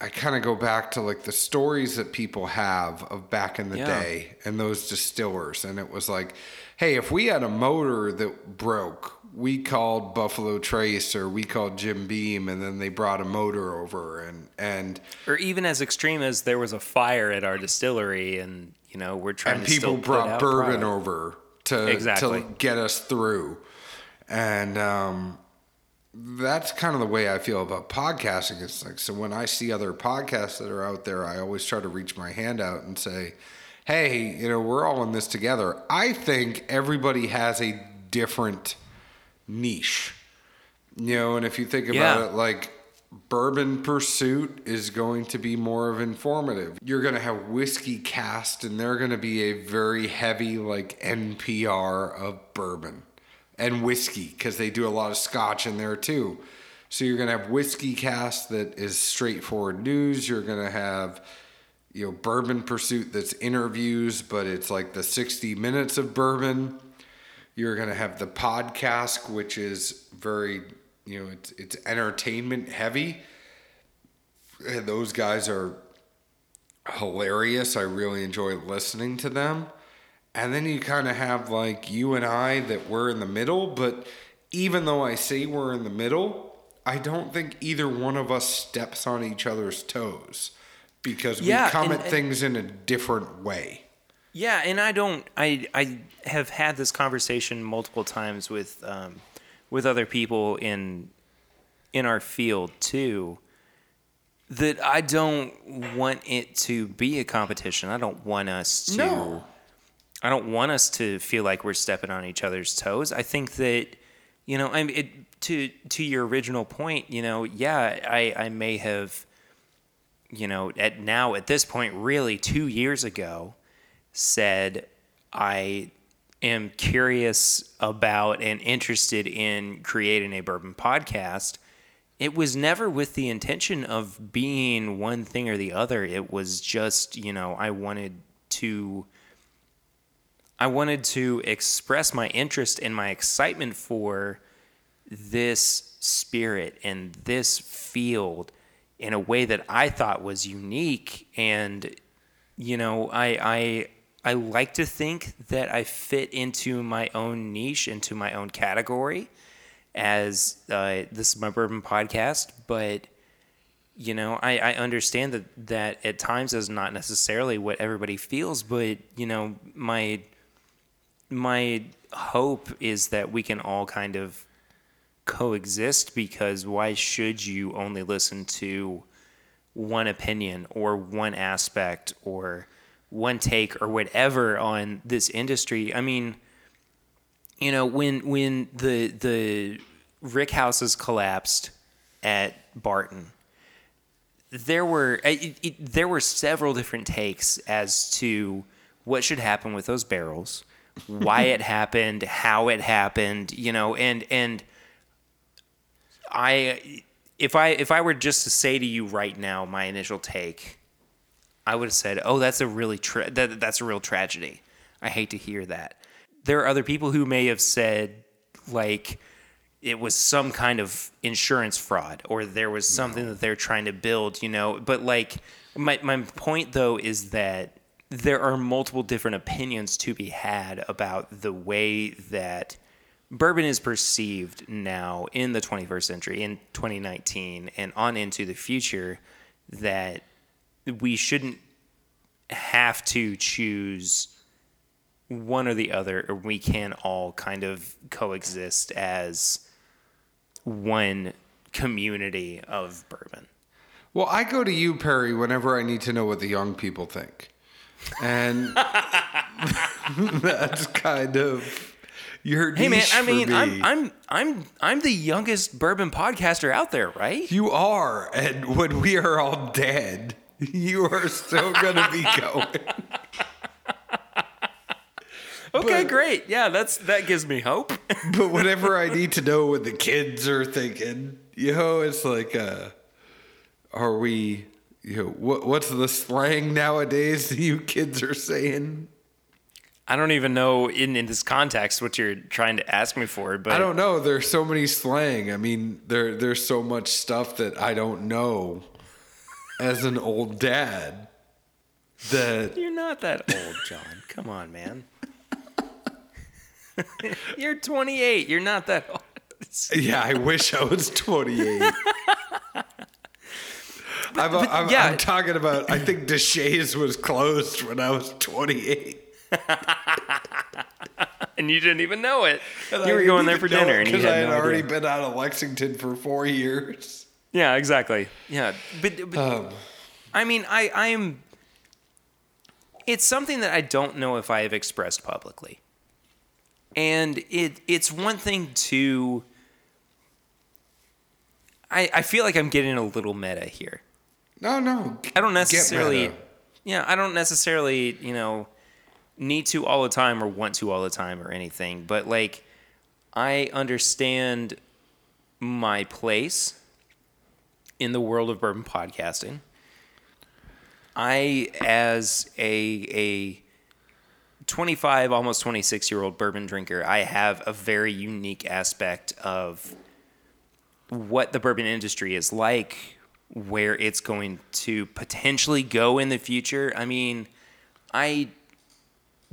I kind of go back to like the stories that people have of back in the Yeah. day and those distillers. And it was like, hey, if we had a motor that broke, we called Buffalo Trace or we called Jim Beam, and then they brought a motor over and and Or even as extreme as there was a fire at our distillery, and you know we're trying and to people brought bourbon product. over to Exactly. to get us through, and um, that's kind of the way I feel about podcasting. It's like so when I see other podcasts that are out there, I always try to reach my hand out and say, "Hey, you know, we're all in this together." I think everybody has a different niche, you know, and if you think about Yeah. it, like bourbon pursuit is going to be more of informative you're going to have WhiskyCast and they're going to be a very heavy like npr of bourbon and whiskey because they do a lot of scotch in there too. So you're going to have WhiskyCast that is straightforward news. You're going to have you know bourbon pursuit that's interviews but it's like the 60 minutes of bourbon. You're going to have the podcast which is very you know it's it's entertainment heavy. And those guys are hilarious. I really enjoy listening to them and then you kind of have like you and i that we're in the middle but even though i say we're in the middle i don't think either one of us steps on each other's toes because Yeah, we come and- at things in a different way Yeah, and I don't. I I have had this conversation multiple times with um, with other people in in our field too. That I don't want it to be a competition. I don't want us to. No. I don't want us to feel like we're stepping on each other's toes. I think that, you know, I mean, it, to to your original point, you know, yeah, I I may have, you know, at now at this point, really two years ago, said I am curious about and interested in creating a bourbon podcast. It was never with the intention of being one thing or the other. It was just, you know, I wanted to I wanted to express my interest and my excitement for this spirit and this field in a way that I thought was unique. And you know I I I like to think that I fit into my own niche into my own category as uh, this is my bourbon podcast but you know I, I understand that that at times is not necessarily what everybody feels but you know my my hope is that we can all kind of coexist because why should you only listen to one opinion or one aspect or one take or whatever on this industry? I mean you know when when the the rick houses collapsed at barton there were it, it, there were several different takes as to what should happen with those barrels, why it happened, how it happened, you know, and and I if I if I were just to say to you right now my initial take, I would have said, "Oh, that's a really tra- that, that's a real tragedy." I hate to hear that. There are other people who may have said like it was some kind of insurance fraud or there was something that they're trying to build, you know. But like my my point though is that there are multiple different opinions to be had about the way that bourbon is perceived now in the 21st century in 2019 and on into the future that we shouldn't have to choose one or the other or we can all kind of coexist as one community of bourbon Well, I go to you, Perry, whenever I need to know what the young people think. And that's kind of your hey man i mean me. I'm, I'm i'm i'm the youngest bourbon podcaster out there right You are, and when we are all dead, you are still gonna be going. okay But- great yeah that's that gives me hope But whenever I need to know what the kids are thinking, you know, it's like, uh, are we, you know, what what's the slang nowadays that you kids are saying? i don't even know in in this context what you're trying to ask me for but I don't know. There's so many slang. I mean, there there's so much stuff that I don't know. as an old dad that You're not that old, John. Come on, man. You're 28. You're not that old. yeah, I wish I was 28. I'm, I'm, yeah. I'm talking about. I think DeSha's was closed when I was 28. And you didn't even know it. And you I were going there for dinner, because I had no already idea. been out of Lexington for four years. Yeah, exactly. Yeah, but, but Um, I mean, I I am. It's something that I don't know if I have expressed publicly, and it it's one thing to. I I feel like I'm getting a little meta here. No, no. I don't necessarily. Yeah, I don't necessarily, you know, need to all the time or want to all the time or anything, but like I understand my place in the world of bourbon podcasting. I as a a 25 almost 26 year old bourbon drinker, I have a very unique aspect of what the bourbon industry is like, where it's going to potentially go in the future. I mean, I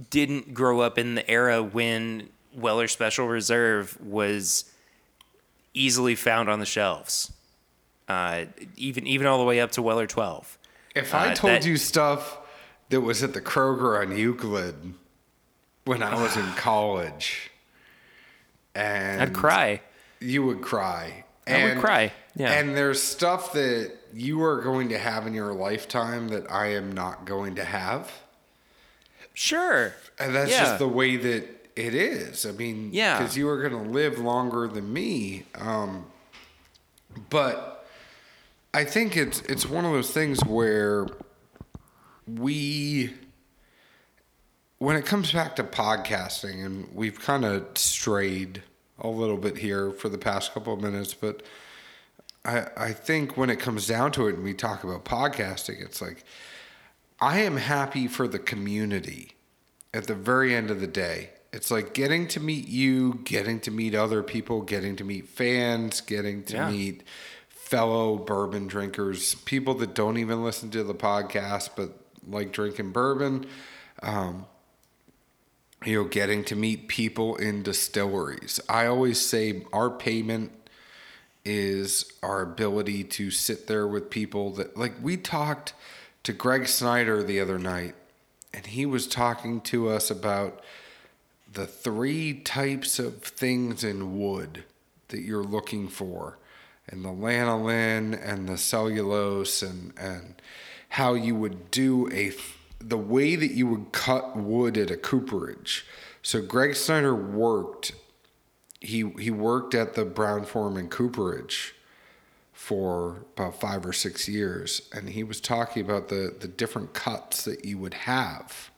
didn't grow up in the era when Weller Special Reserve was easily found on the shelves, uh, even even all the way up to Weller 12. If I Uh, told that- you stuff that was at the Kroger on Euclid when I was in college, and I'd cry. you would cry. I would cry, yeah. And there's stuff that you are going to have in your lifetime that I am not going to have. Sure. And that's Yeah. just the way that it is. I mean, Yeah. because you are going to live longer than me. Um, but I think it's it's one of those things where we, when it comes back to podcasting, and we've kind of strayed a little bit here for the past couple of minutes, but I I think when it comes down to it, and we talk about podcasting, it's like I am happy for the community at the very end of the day. It's like getting to meet you, getting to meet other people, getting to meet fans, getting to Yeah. meet fellow bourbon drinkers, people that don't even listen to the podcast but like drinking bourbon. Um, you know, getting to meet people in distilleries. I always say our payment is our ability to sit there with people that like we talked to Greg Snyder the other night and he was talking to us about the three types of things in wood that you're looking for and the lanolin and the cellulose and and how you would do a the way that you would cut wood at a cooperage so Greg Snyder worked he he worked at the Brown-Forman Cooperage for about five or six years, and he was talking about the the different cuts that you would have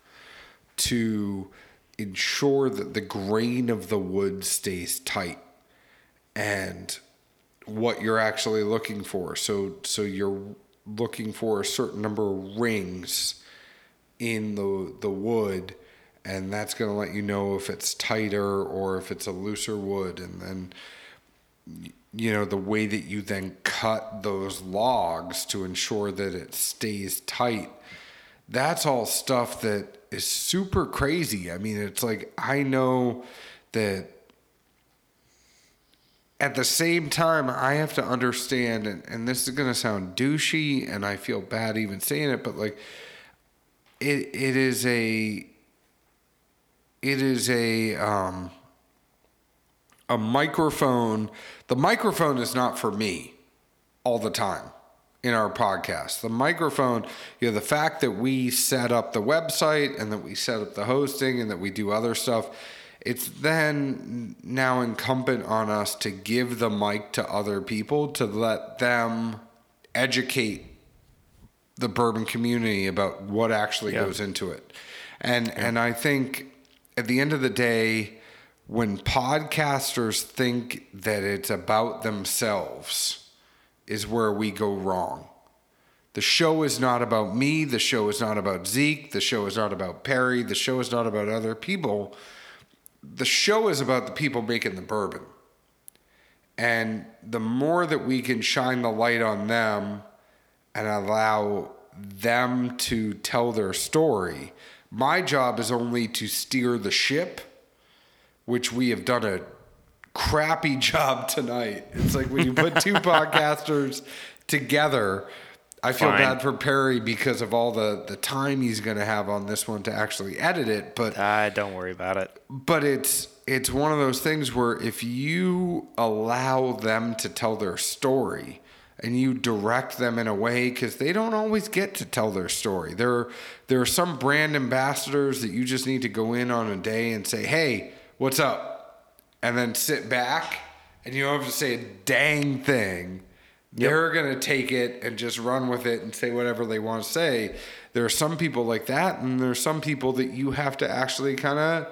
to ensure that the grain of the wood stays tight and what you're actually looking for. So so you're looking for a certain number of rings in the the wood and that's going to let you know if it's tighter or if it's a looser wood and then you know the way that you then cut those logs to ensure that it stays tight that's all stuff that is super crazy. I mean it's like i know that at the same time i have to understand and, and this is going to sound douchey and i feel bad even saying it but like it it is a it is a um a microphone. The microphone is not for me all the time in our podcast. The microphone you know the fact that we set up the website and that we set up the hosting and that we do other stuff it's then now incumbent on us to give the mic to other people to let them educate the bourbon community about what actually Yeah. goes into it. And and I think at the end of the day when podcasters think that it's about themselves is where we go wrong. The show is not about me, the show is not about Zeke, the show is not about Perry, the show is not about other people. The show is about the people making the bourbon. And the more that we can shine the light on them and allow them to tell their story. My job is only to steer the ship, which we have done a crappy job tonight. It's like when you put two podcasters together. I feel Fine. bad for Perry because of all the, the time he's going to have on this one to actually edit it, but Ah, don't worry about it. but it's it's one of those things where if you allow them to tell their story and you direct them in a way because they don't always get to tell their story. There there are some brand ambassadors that you just need to go in on a day and say hey what's up? And then sit back and you don't have to say a dang thing. They're going to take it and just run with it and say whatever they want to say. There are some people like that and there are some people that you have to actually kind of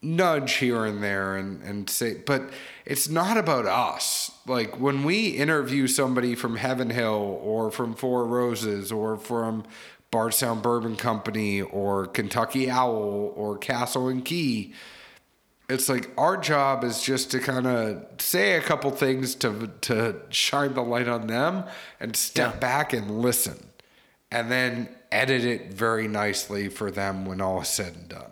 nudge here and there and, and say, but it's not about us. Like when we interview somebody from Heaven Hill or from Four Roses or from Bardstown Bourbon Company or Kentucky Owl or Castle and Key, it's like our job is just to kind of say a couple things to to shine the light on them and step Yeah. back and listen and then edit it very nicely for them when all is said and done.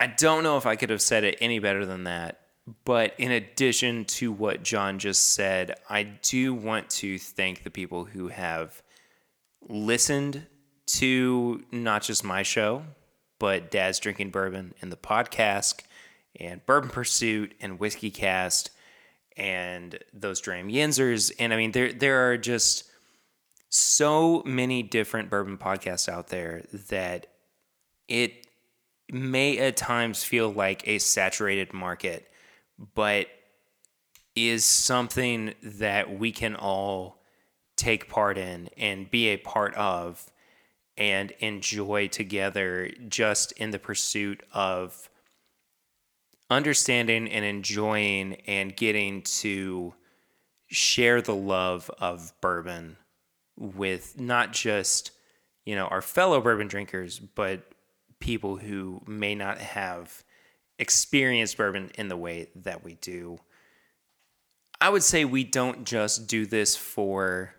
I don't know if I could have said it any better than that. But in addition to what John just said, I do want to thank the people who have listened to not just my show, but Dad's Drinking Bourbon and the podcast, and Bourbon Pursuit and WhiskyCast, and those Dram Yinzers. And I mean, there there are just so many different bourbon podcasts out there that it may at times feel like a saturated market, but is something that we can all take part in and be a part of and enjoy together just in the pursuit of understanding and enjoying and getting to share the love of bourbon with not just you know our fellow bourbon drinkers but people who may not have experienced bourbon in the way that we do. I would say we don't just do this for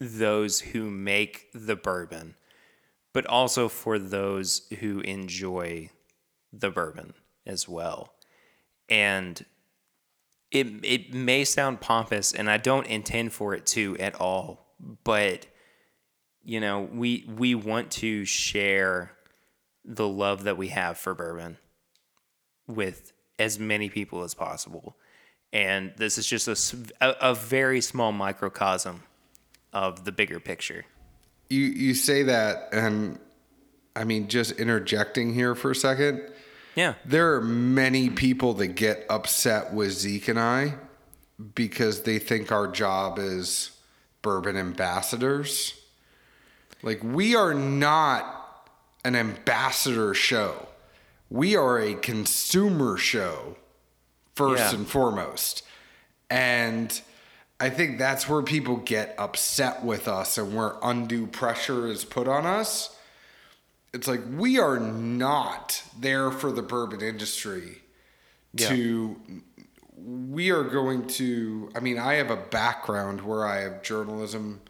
those who make the bourbon but also for those who enjoy the bourbon as well. And it it may sound pompous and I don't intend for it to at all, but you know, we we want to share the love that we have for bourbon with as many people as possible. And this is just a, a very small microcosm of the bigger picture. You you say that, and I mean, just interjecting here for a second. Yeah. There are many people that get upset with Zeke and I because they think our job is bourbon ambassadors. Like we are not an ambassador show. We are a consumer show first Yeah. and foremost. And I think that's where people get upset with us and where undue pressure is put on us. It's like we are not there for the bourbon industry to we are going to I mean I have a background where I have journalism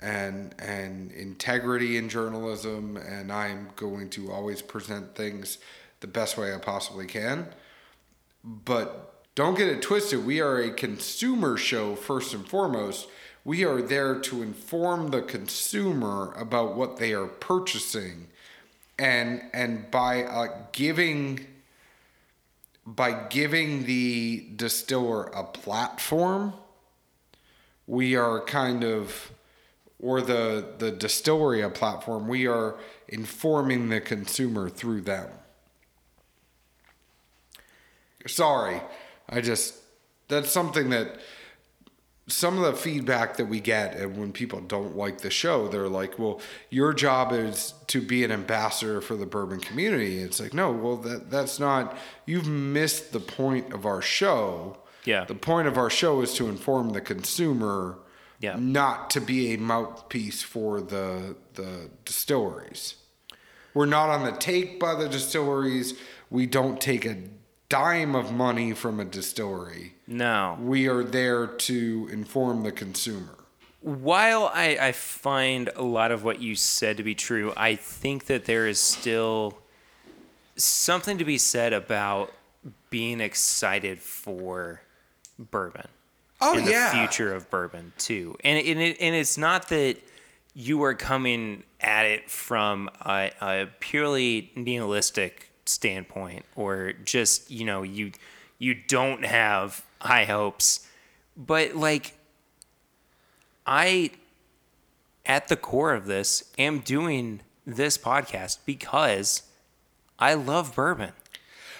and and integrity in journalism and I'm going to always present things the best way I possibly can. But don't get it twisted. We are a consumer show first and foremost. We are there to inform the consumer about what they are purchasing, and and by uh, giving by giving the distiller a platform, we are kind of or the the distillery platform. We are informing the consumer through them. Sorry, I just that's something that some of the feedback that we get and when people don't like the show they're like well your job is to be an ambassador for the bourbon community it's like no well that that's not you've missed the point of our show Yeah. the point of our show is to inform the consumer Yeah. not to be a mouthpiece for the the distilleries we're not on the take by the distilleries we don't take a dime of money from a distillery No. we are there to inform the consumer. while I, I find a lot of what you said to be true, I think that there is still something to be said about being excited for bourbon Oh yeah. the future of bourbon too. And and, it, and it's not that you are coming at it from a, a purely nihilistic standpoint or just you know you you don't have high hopes, but like I at the core of this am doing this podcast because I love bourbon.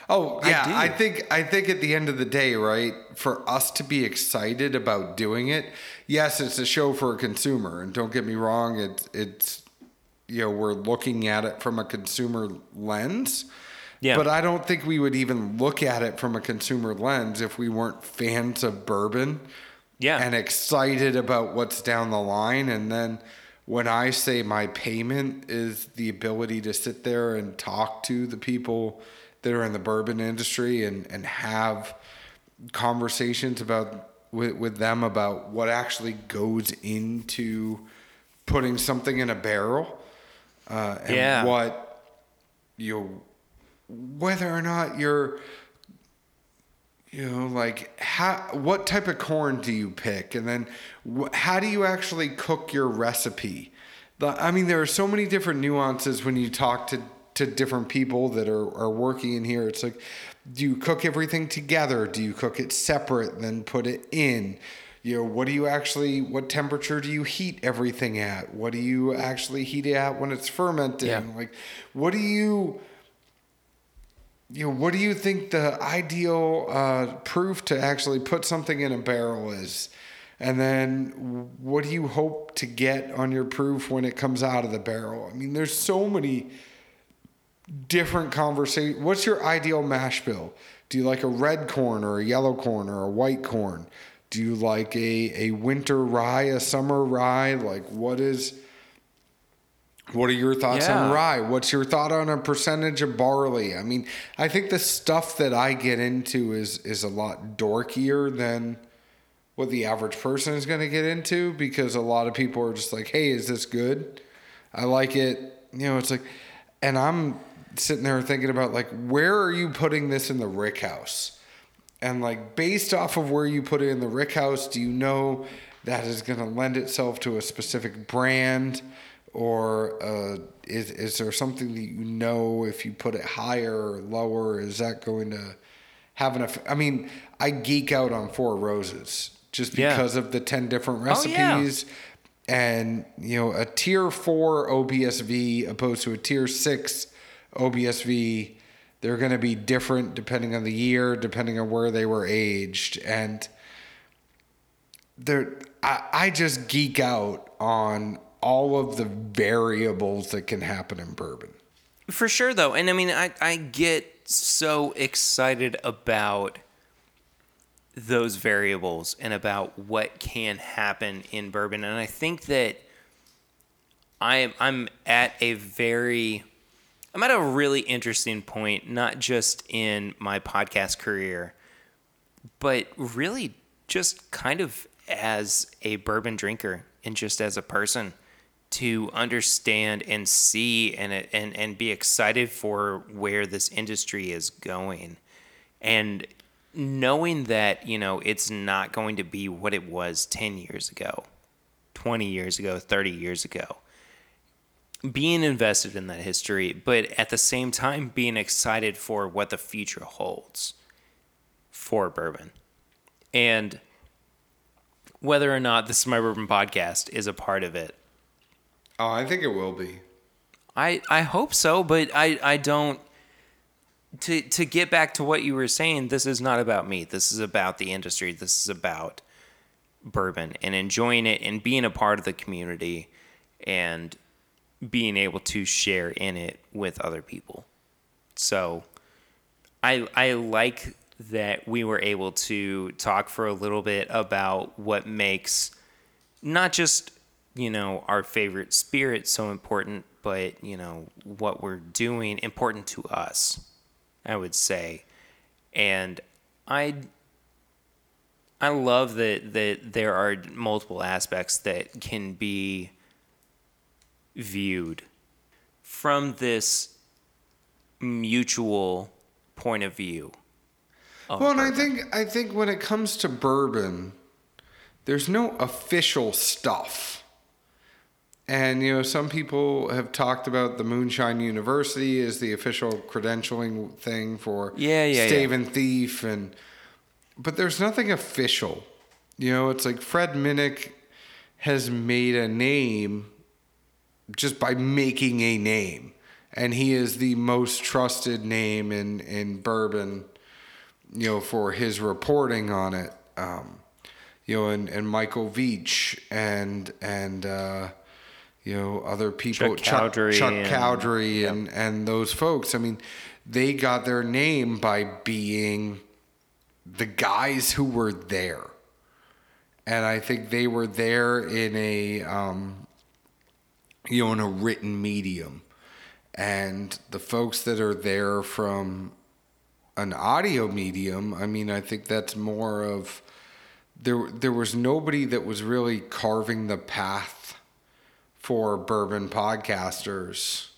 Oh yeah, do. I, think I think at the end of the day, right, for us to be excited about doing it, yes, it's a show for a consumer, and don't get me wrong, it's it's you know we're looking at it from a consumer lens. Yeah. But I don't think we would even look at it from a consumer lens if we weren't fans of bourbon Yeah. and excited about what's down the line. And then when I say my payment is the ability to sit there and talk to the people that are in the bourbon industry and, and have conversations about with, with them about what actually goes into putting something in a barrel uh, and Yeah. what you whether or not you're you know like how what type of corn do you pick and then wh- how do you actually cook your recipe the, i mean there are so many different nuances when you talk to to different people that are are working in here it's like do you cook everything together do you cook it separate then put it in you know what do you actually what temperature do you heat everything at what do you actually heat it at when it's fermenting Yeah. like what do you you know, what do you think the ideal uh, proof to actually put something in a barrel is? And then what do you hope to get on your proof when it comes out of the barrel? I mean, there's so many different conversation. What's your ideal mash bill? Do you like a red corn or a yellow corn or a white corn? Do you like a, a winter rye, a summer rye? Like, what is. What are your thoughts on rye? What's your thought on a percentage of barley? I mean, I think the stuff that I get into is is a lot dorkier than what the average person is going to get into because a lot of people are just like, "Hey, is this good?" I like it. You know, it's like and I'm sitting there thinking about like where are you putting this in the rick house? And like based off of where you put it in the rick house, do you know that is going to lend itself to a specific brand or uh, is is there something that you know if you put it higher or lower is that going to have an effect? I mean, I geek out on Four Roses just Yeah. because of the 10 different Oh, yeah. recipes and you know a tier 4 OBSV opposed to a tier 6 OBSV they're going to be different depending on the year depending on where they were aged and they're I, I just geek out on all of the variables that can happen in bourbon For sure, though. And I mean, I, I get so excited about those variables and about what can happen in bourbon. And I think that I'm, I'm at a very, I'm at a really interesting point, not just in my podcast career, but really just kind of as a bourbon drinker and just as a person to understand and see and and and be excited for where this industry is going. And knowing that you know it's not going to be what it was 10 years ago 20 years ago 30 years ago being invested in that history but at the same time being excited for what the future holds for bourbon and whether or not this is my bourbon podcast is a part of it oh i think it will be I I hope so, but I I don't. To to get back to what you were saying, this is not about me. This is about the industry. This is about bourbon and enjoying it and being a part of the community and being able to share in it with other people. So I I like that we were able to talk for a little bit about what makes not just you know our favorite spirit so important but you know what we're doing important to us i would say and i I love that that there are multiple aspects that can be viewed from this mutual point of view. of Well, and I think I think when it comes to bourbon, there's no official stuff. And you know, some people have talked about the Moonshine University as the official credentialing thing for Yeah, yeah, Stave yeah. and Thief, and but there's nothing official. You know, it's like Fred Minnick has made a name just by making a name, and he is the most trusted name in in bourbon you know, for his reporting on it. Um, you know, and, and Michael Veach and and uh, you know other people, Chuck Cowdery Chuck and- Cowdery, and and those folks. I mean, they got their name by being the guys who were there, and I think they were there in a um, you know in a written medium, and the folks that are there from an audio medium, I mean, I think that's more of there. There was nobody that was really carving the path for bourbon podcasters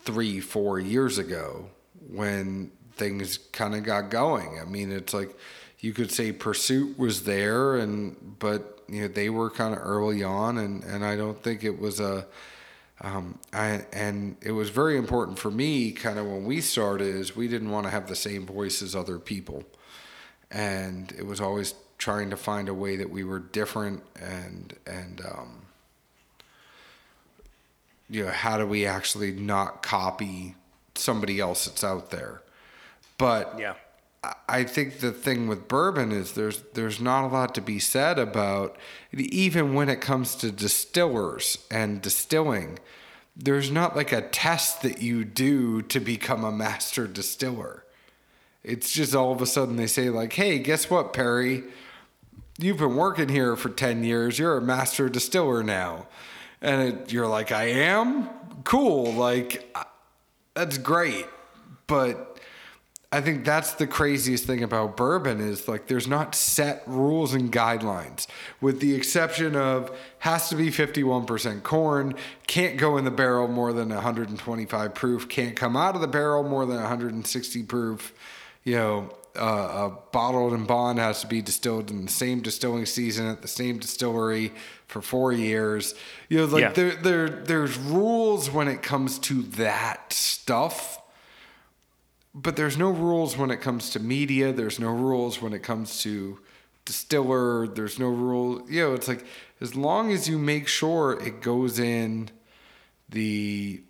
three, four years ago when things kind of got going. I mean, it's like you could say Pursuit was there, and but you know they were kind of early on, and and I don't think it was a. Um, I, and it was very important for me, kind of when we started, is we didn't want to have the same voice as other people, and it was always trying to find a way that we were different, and and um, you know how do we actually not copy somebody else that's out there, but yeah. I- think the thing with bourbon is there's there's not a lot to be said about even when it comes to distillers and distilling. There's not like a test that you do to become a master distiller. It's just all of a sudden they say like, "Hey, guess what, Perry? You've been working here for 10 years. You're a master distiller now." And it, you're like, "I am? Cool. Like that's great." But I think that's the craziest thing about bourbon is like there's not set rules and guidelines, with the exception of has to be 51% corn, can't go in the barrel more than 125 proof, can't come out of the barrel more than 160 proof. You know, uh, a bottled and bond has to be distilled in the same distilling season at the same distillery for four years. You know, like Yeah. there, there, there's rules when it comes to that stuff but there's no rules when it comes to media. There's no rules when it comes to distiller. There's no rule. You know, it's like as long as you make sure it goes in the,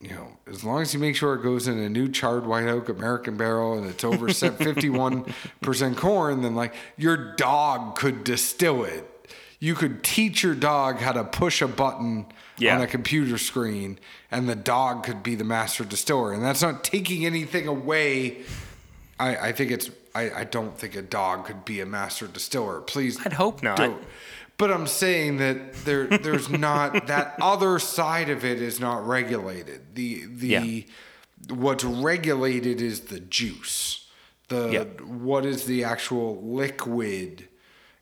you know, as long as you make sure it goes in a new charred white oak American barrel and it's over 51 percent corn, then like your dog could distill it. You could teach your dog how to push a button Yeah. on a computer screen and the dog could be the master distiller and that's not taking anything away i, I think it's I, I don't think a dog could be a master distiller please I'd hope not. don't. but i'm saying that there there's not that other side of it is not regulated the the Yeah. what's regulated is the juice the Yeah. what is the actual liquid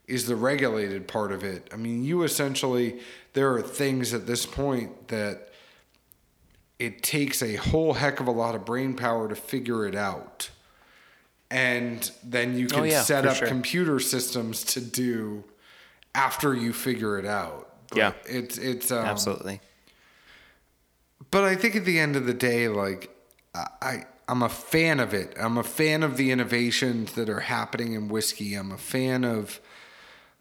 is the regulated part of it. I mean, you essentially there are things at this point that it takes a whole heck of a lot of brain power to figure it out. And then you can Oh, yeah, set up sure. computer systems to do after you figure it out. But Yeah. It's it's um, Absolutely. but I think at the end of the day, like I, I I'm a fan of it. I'm a fan of the innovations that are happening in whiskey. I'm a fan of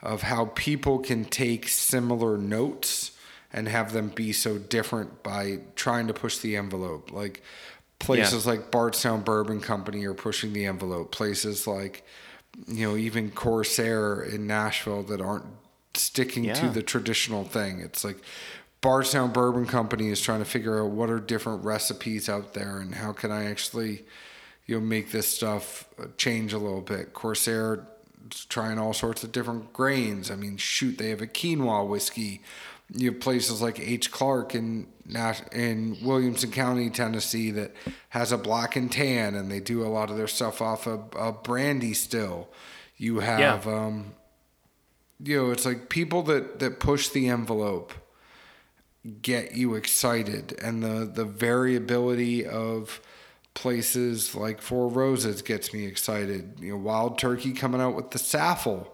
of how people can take similar notes and have them be so different by trying to push the envelope. Like places like Bardstown Bourbon Company are pushing the envelope. Places like you know even Corsair in Nashville that aren't sticking to the traditional thing. It's like Bardstown Bourbon Company is trying to figure out what are different recipes out there and how can I actually, you know, make this stuff change a little bit. Corsair trying all sorts of different grains. I mean, shoot, they have a quinoa whiskey. You have places like H. Clark in Nash- in Williamson County, Tennessee, that has a black and tan, and they do a lot of their stuff off of, of brandy still. You have, um, you know, it's like people that that push the envelope get you excited, and the the variability of places like Four Roses gets me excited. You know, Wild Turkey coming out with the Saffell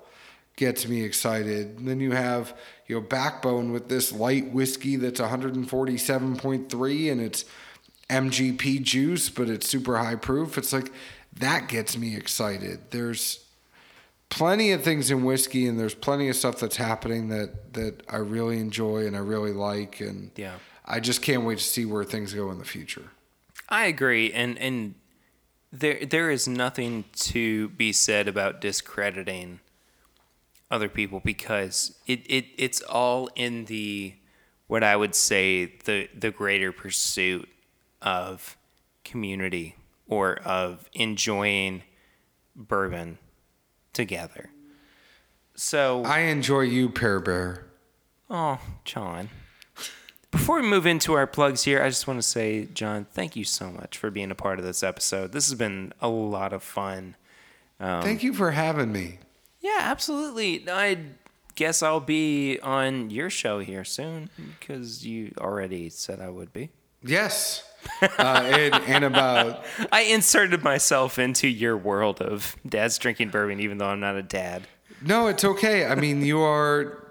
gets me excited. And then you have, you know, Backbone with this light whiskey that's 147.3 and it's MGP juice, but it's super high proof. It's like that gets me excited. There's plenty of things in whiskey and there's plenty of stuff that's happening that that I really enjoy and I really like and Yeah. I just can't wait to see where things go in the future. I agree, and and there there is nothing to be said about discrediting other people because it, it it's all in the what I would say the the greater pursuit of community or of enjoying bourbon together. So I enjoy you, Pear Bear. Oh, John. Before we move into our plugs here, I just want to say, John, thank you so much for being a part of this episode. This has been a lot of fun. Um, Thank you for having me. Yeah, absolutely. I guess I'll be on your show here soon because you already said I would be. Yes. Uh, and, and about I inserted myself into your world of dad's drinking bourbon, even though I'm not a dad. no, it's okay. I mean, you are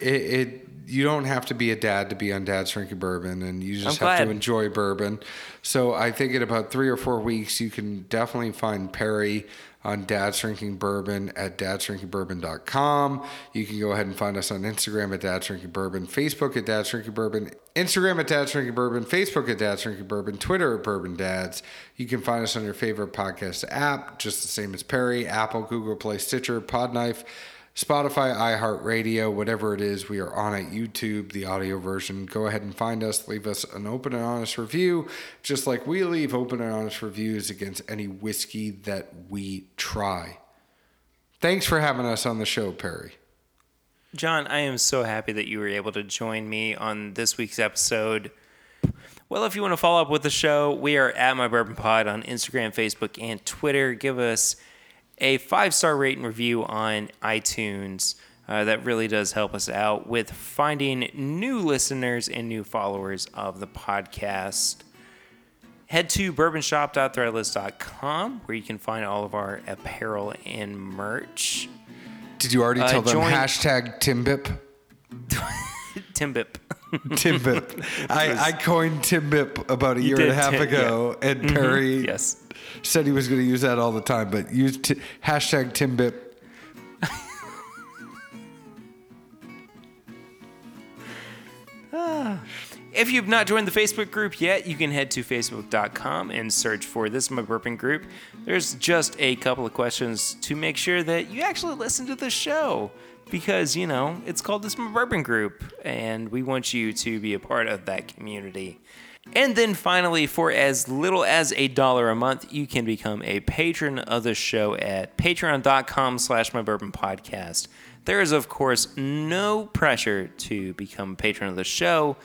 it. it you don't have to be a dad to be on Dad's Drinking Bourbon, and you just I'm have glad. to enjoy bourbon. So I think in about three or four weeks, you can definitely find Perry on Dad's Drinking Bourbon at dadsdrinkingbourbon.com. You can go ahead and find us on Instagram at Dad's Drinking Bourbon, Facebook at Dad's Drinking Bourbon, Instagram at Dad's Drinking Bourbon, Facebook at Dad's Drinking Bourbon, Twitter at Bourbon Dads. You can find us on your favorite podcast app, just the same as Perry, Apple, Google Play, Stitcher, Podknife. Spotify, iHeartRadio, whatever it is, we are on at YouTube, the audio version. Go ahead and find us, leave us an open and honest review, just like we leave open and honest reviews against any whiskey that we try. Thanks for having us on the show, Perry. John, I am so happy that you were able to join me on this week's episode. Well, if you want to follow up with the show, we are at My Bourbon Pod on Instagram, Facebook, and Twitter. Give us a five star rate and review on iTunes. Uh, that really does help us out with finding new listeners and new followers of the podcast. Head to bourbonshop.threadless.com where you can find all of our apparel and merch. Did you already Uh, tell them join- hashtag Timbip? Timbip. Timbip. I, I coined Timbip about a year and a half ago, and Perry yes. Said he was going to use that all the time, but use t- hashtag Timbip. If you've not joined the Facebook group yet, you can head to facebook.com and search for This Is My Bourbon Group. There's just a couple of questions to make sure that you actually listen to the show because, you know, it's called This Is My Group and we want you to be a part of that community. And then finally, for as little as a dollar a month, you can become a patron of the show at patreon.com slash my bourbon podcast. There is, of course, no pressure to become a patron of the show,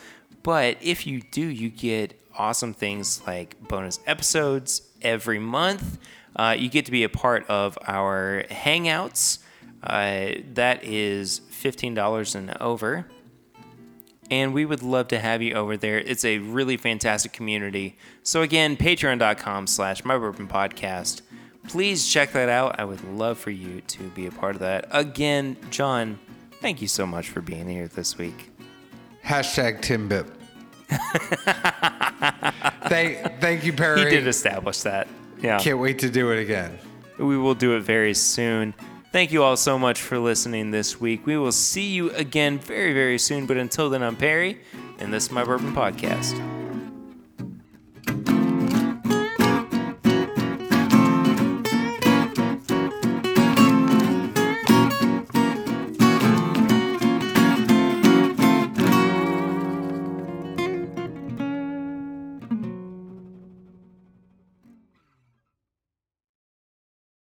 but if you do, you get awesome things like bonus episodes every month. Uh, you get to be a part of our hangouts. Uh, that is $15 and over and we would love to have you over there. It's a really fantastic community. So again, patreon.com slash podcast. Please check that out. I would love for you to be a part of that. Again, John, thank you so much for being here this week. Hashtag Timbip. thank, thank you, Perry. He did establish that. Yeah. Can't wait to do it again. We will do it very soon. Thank you all so much for listening this week. We will see you again very, very soon. But until then, I'm Perry, and this is my Bourbon Podcast.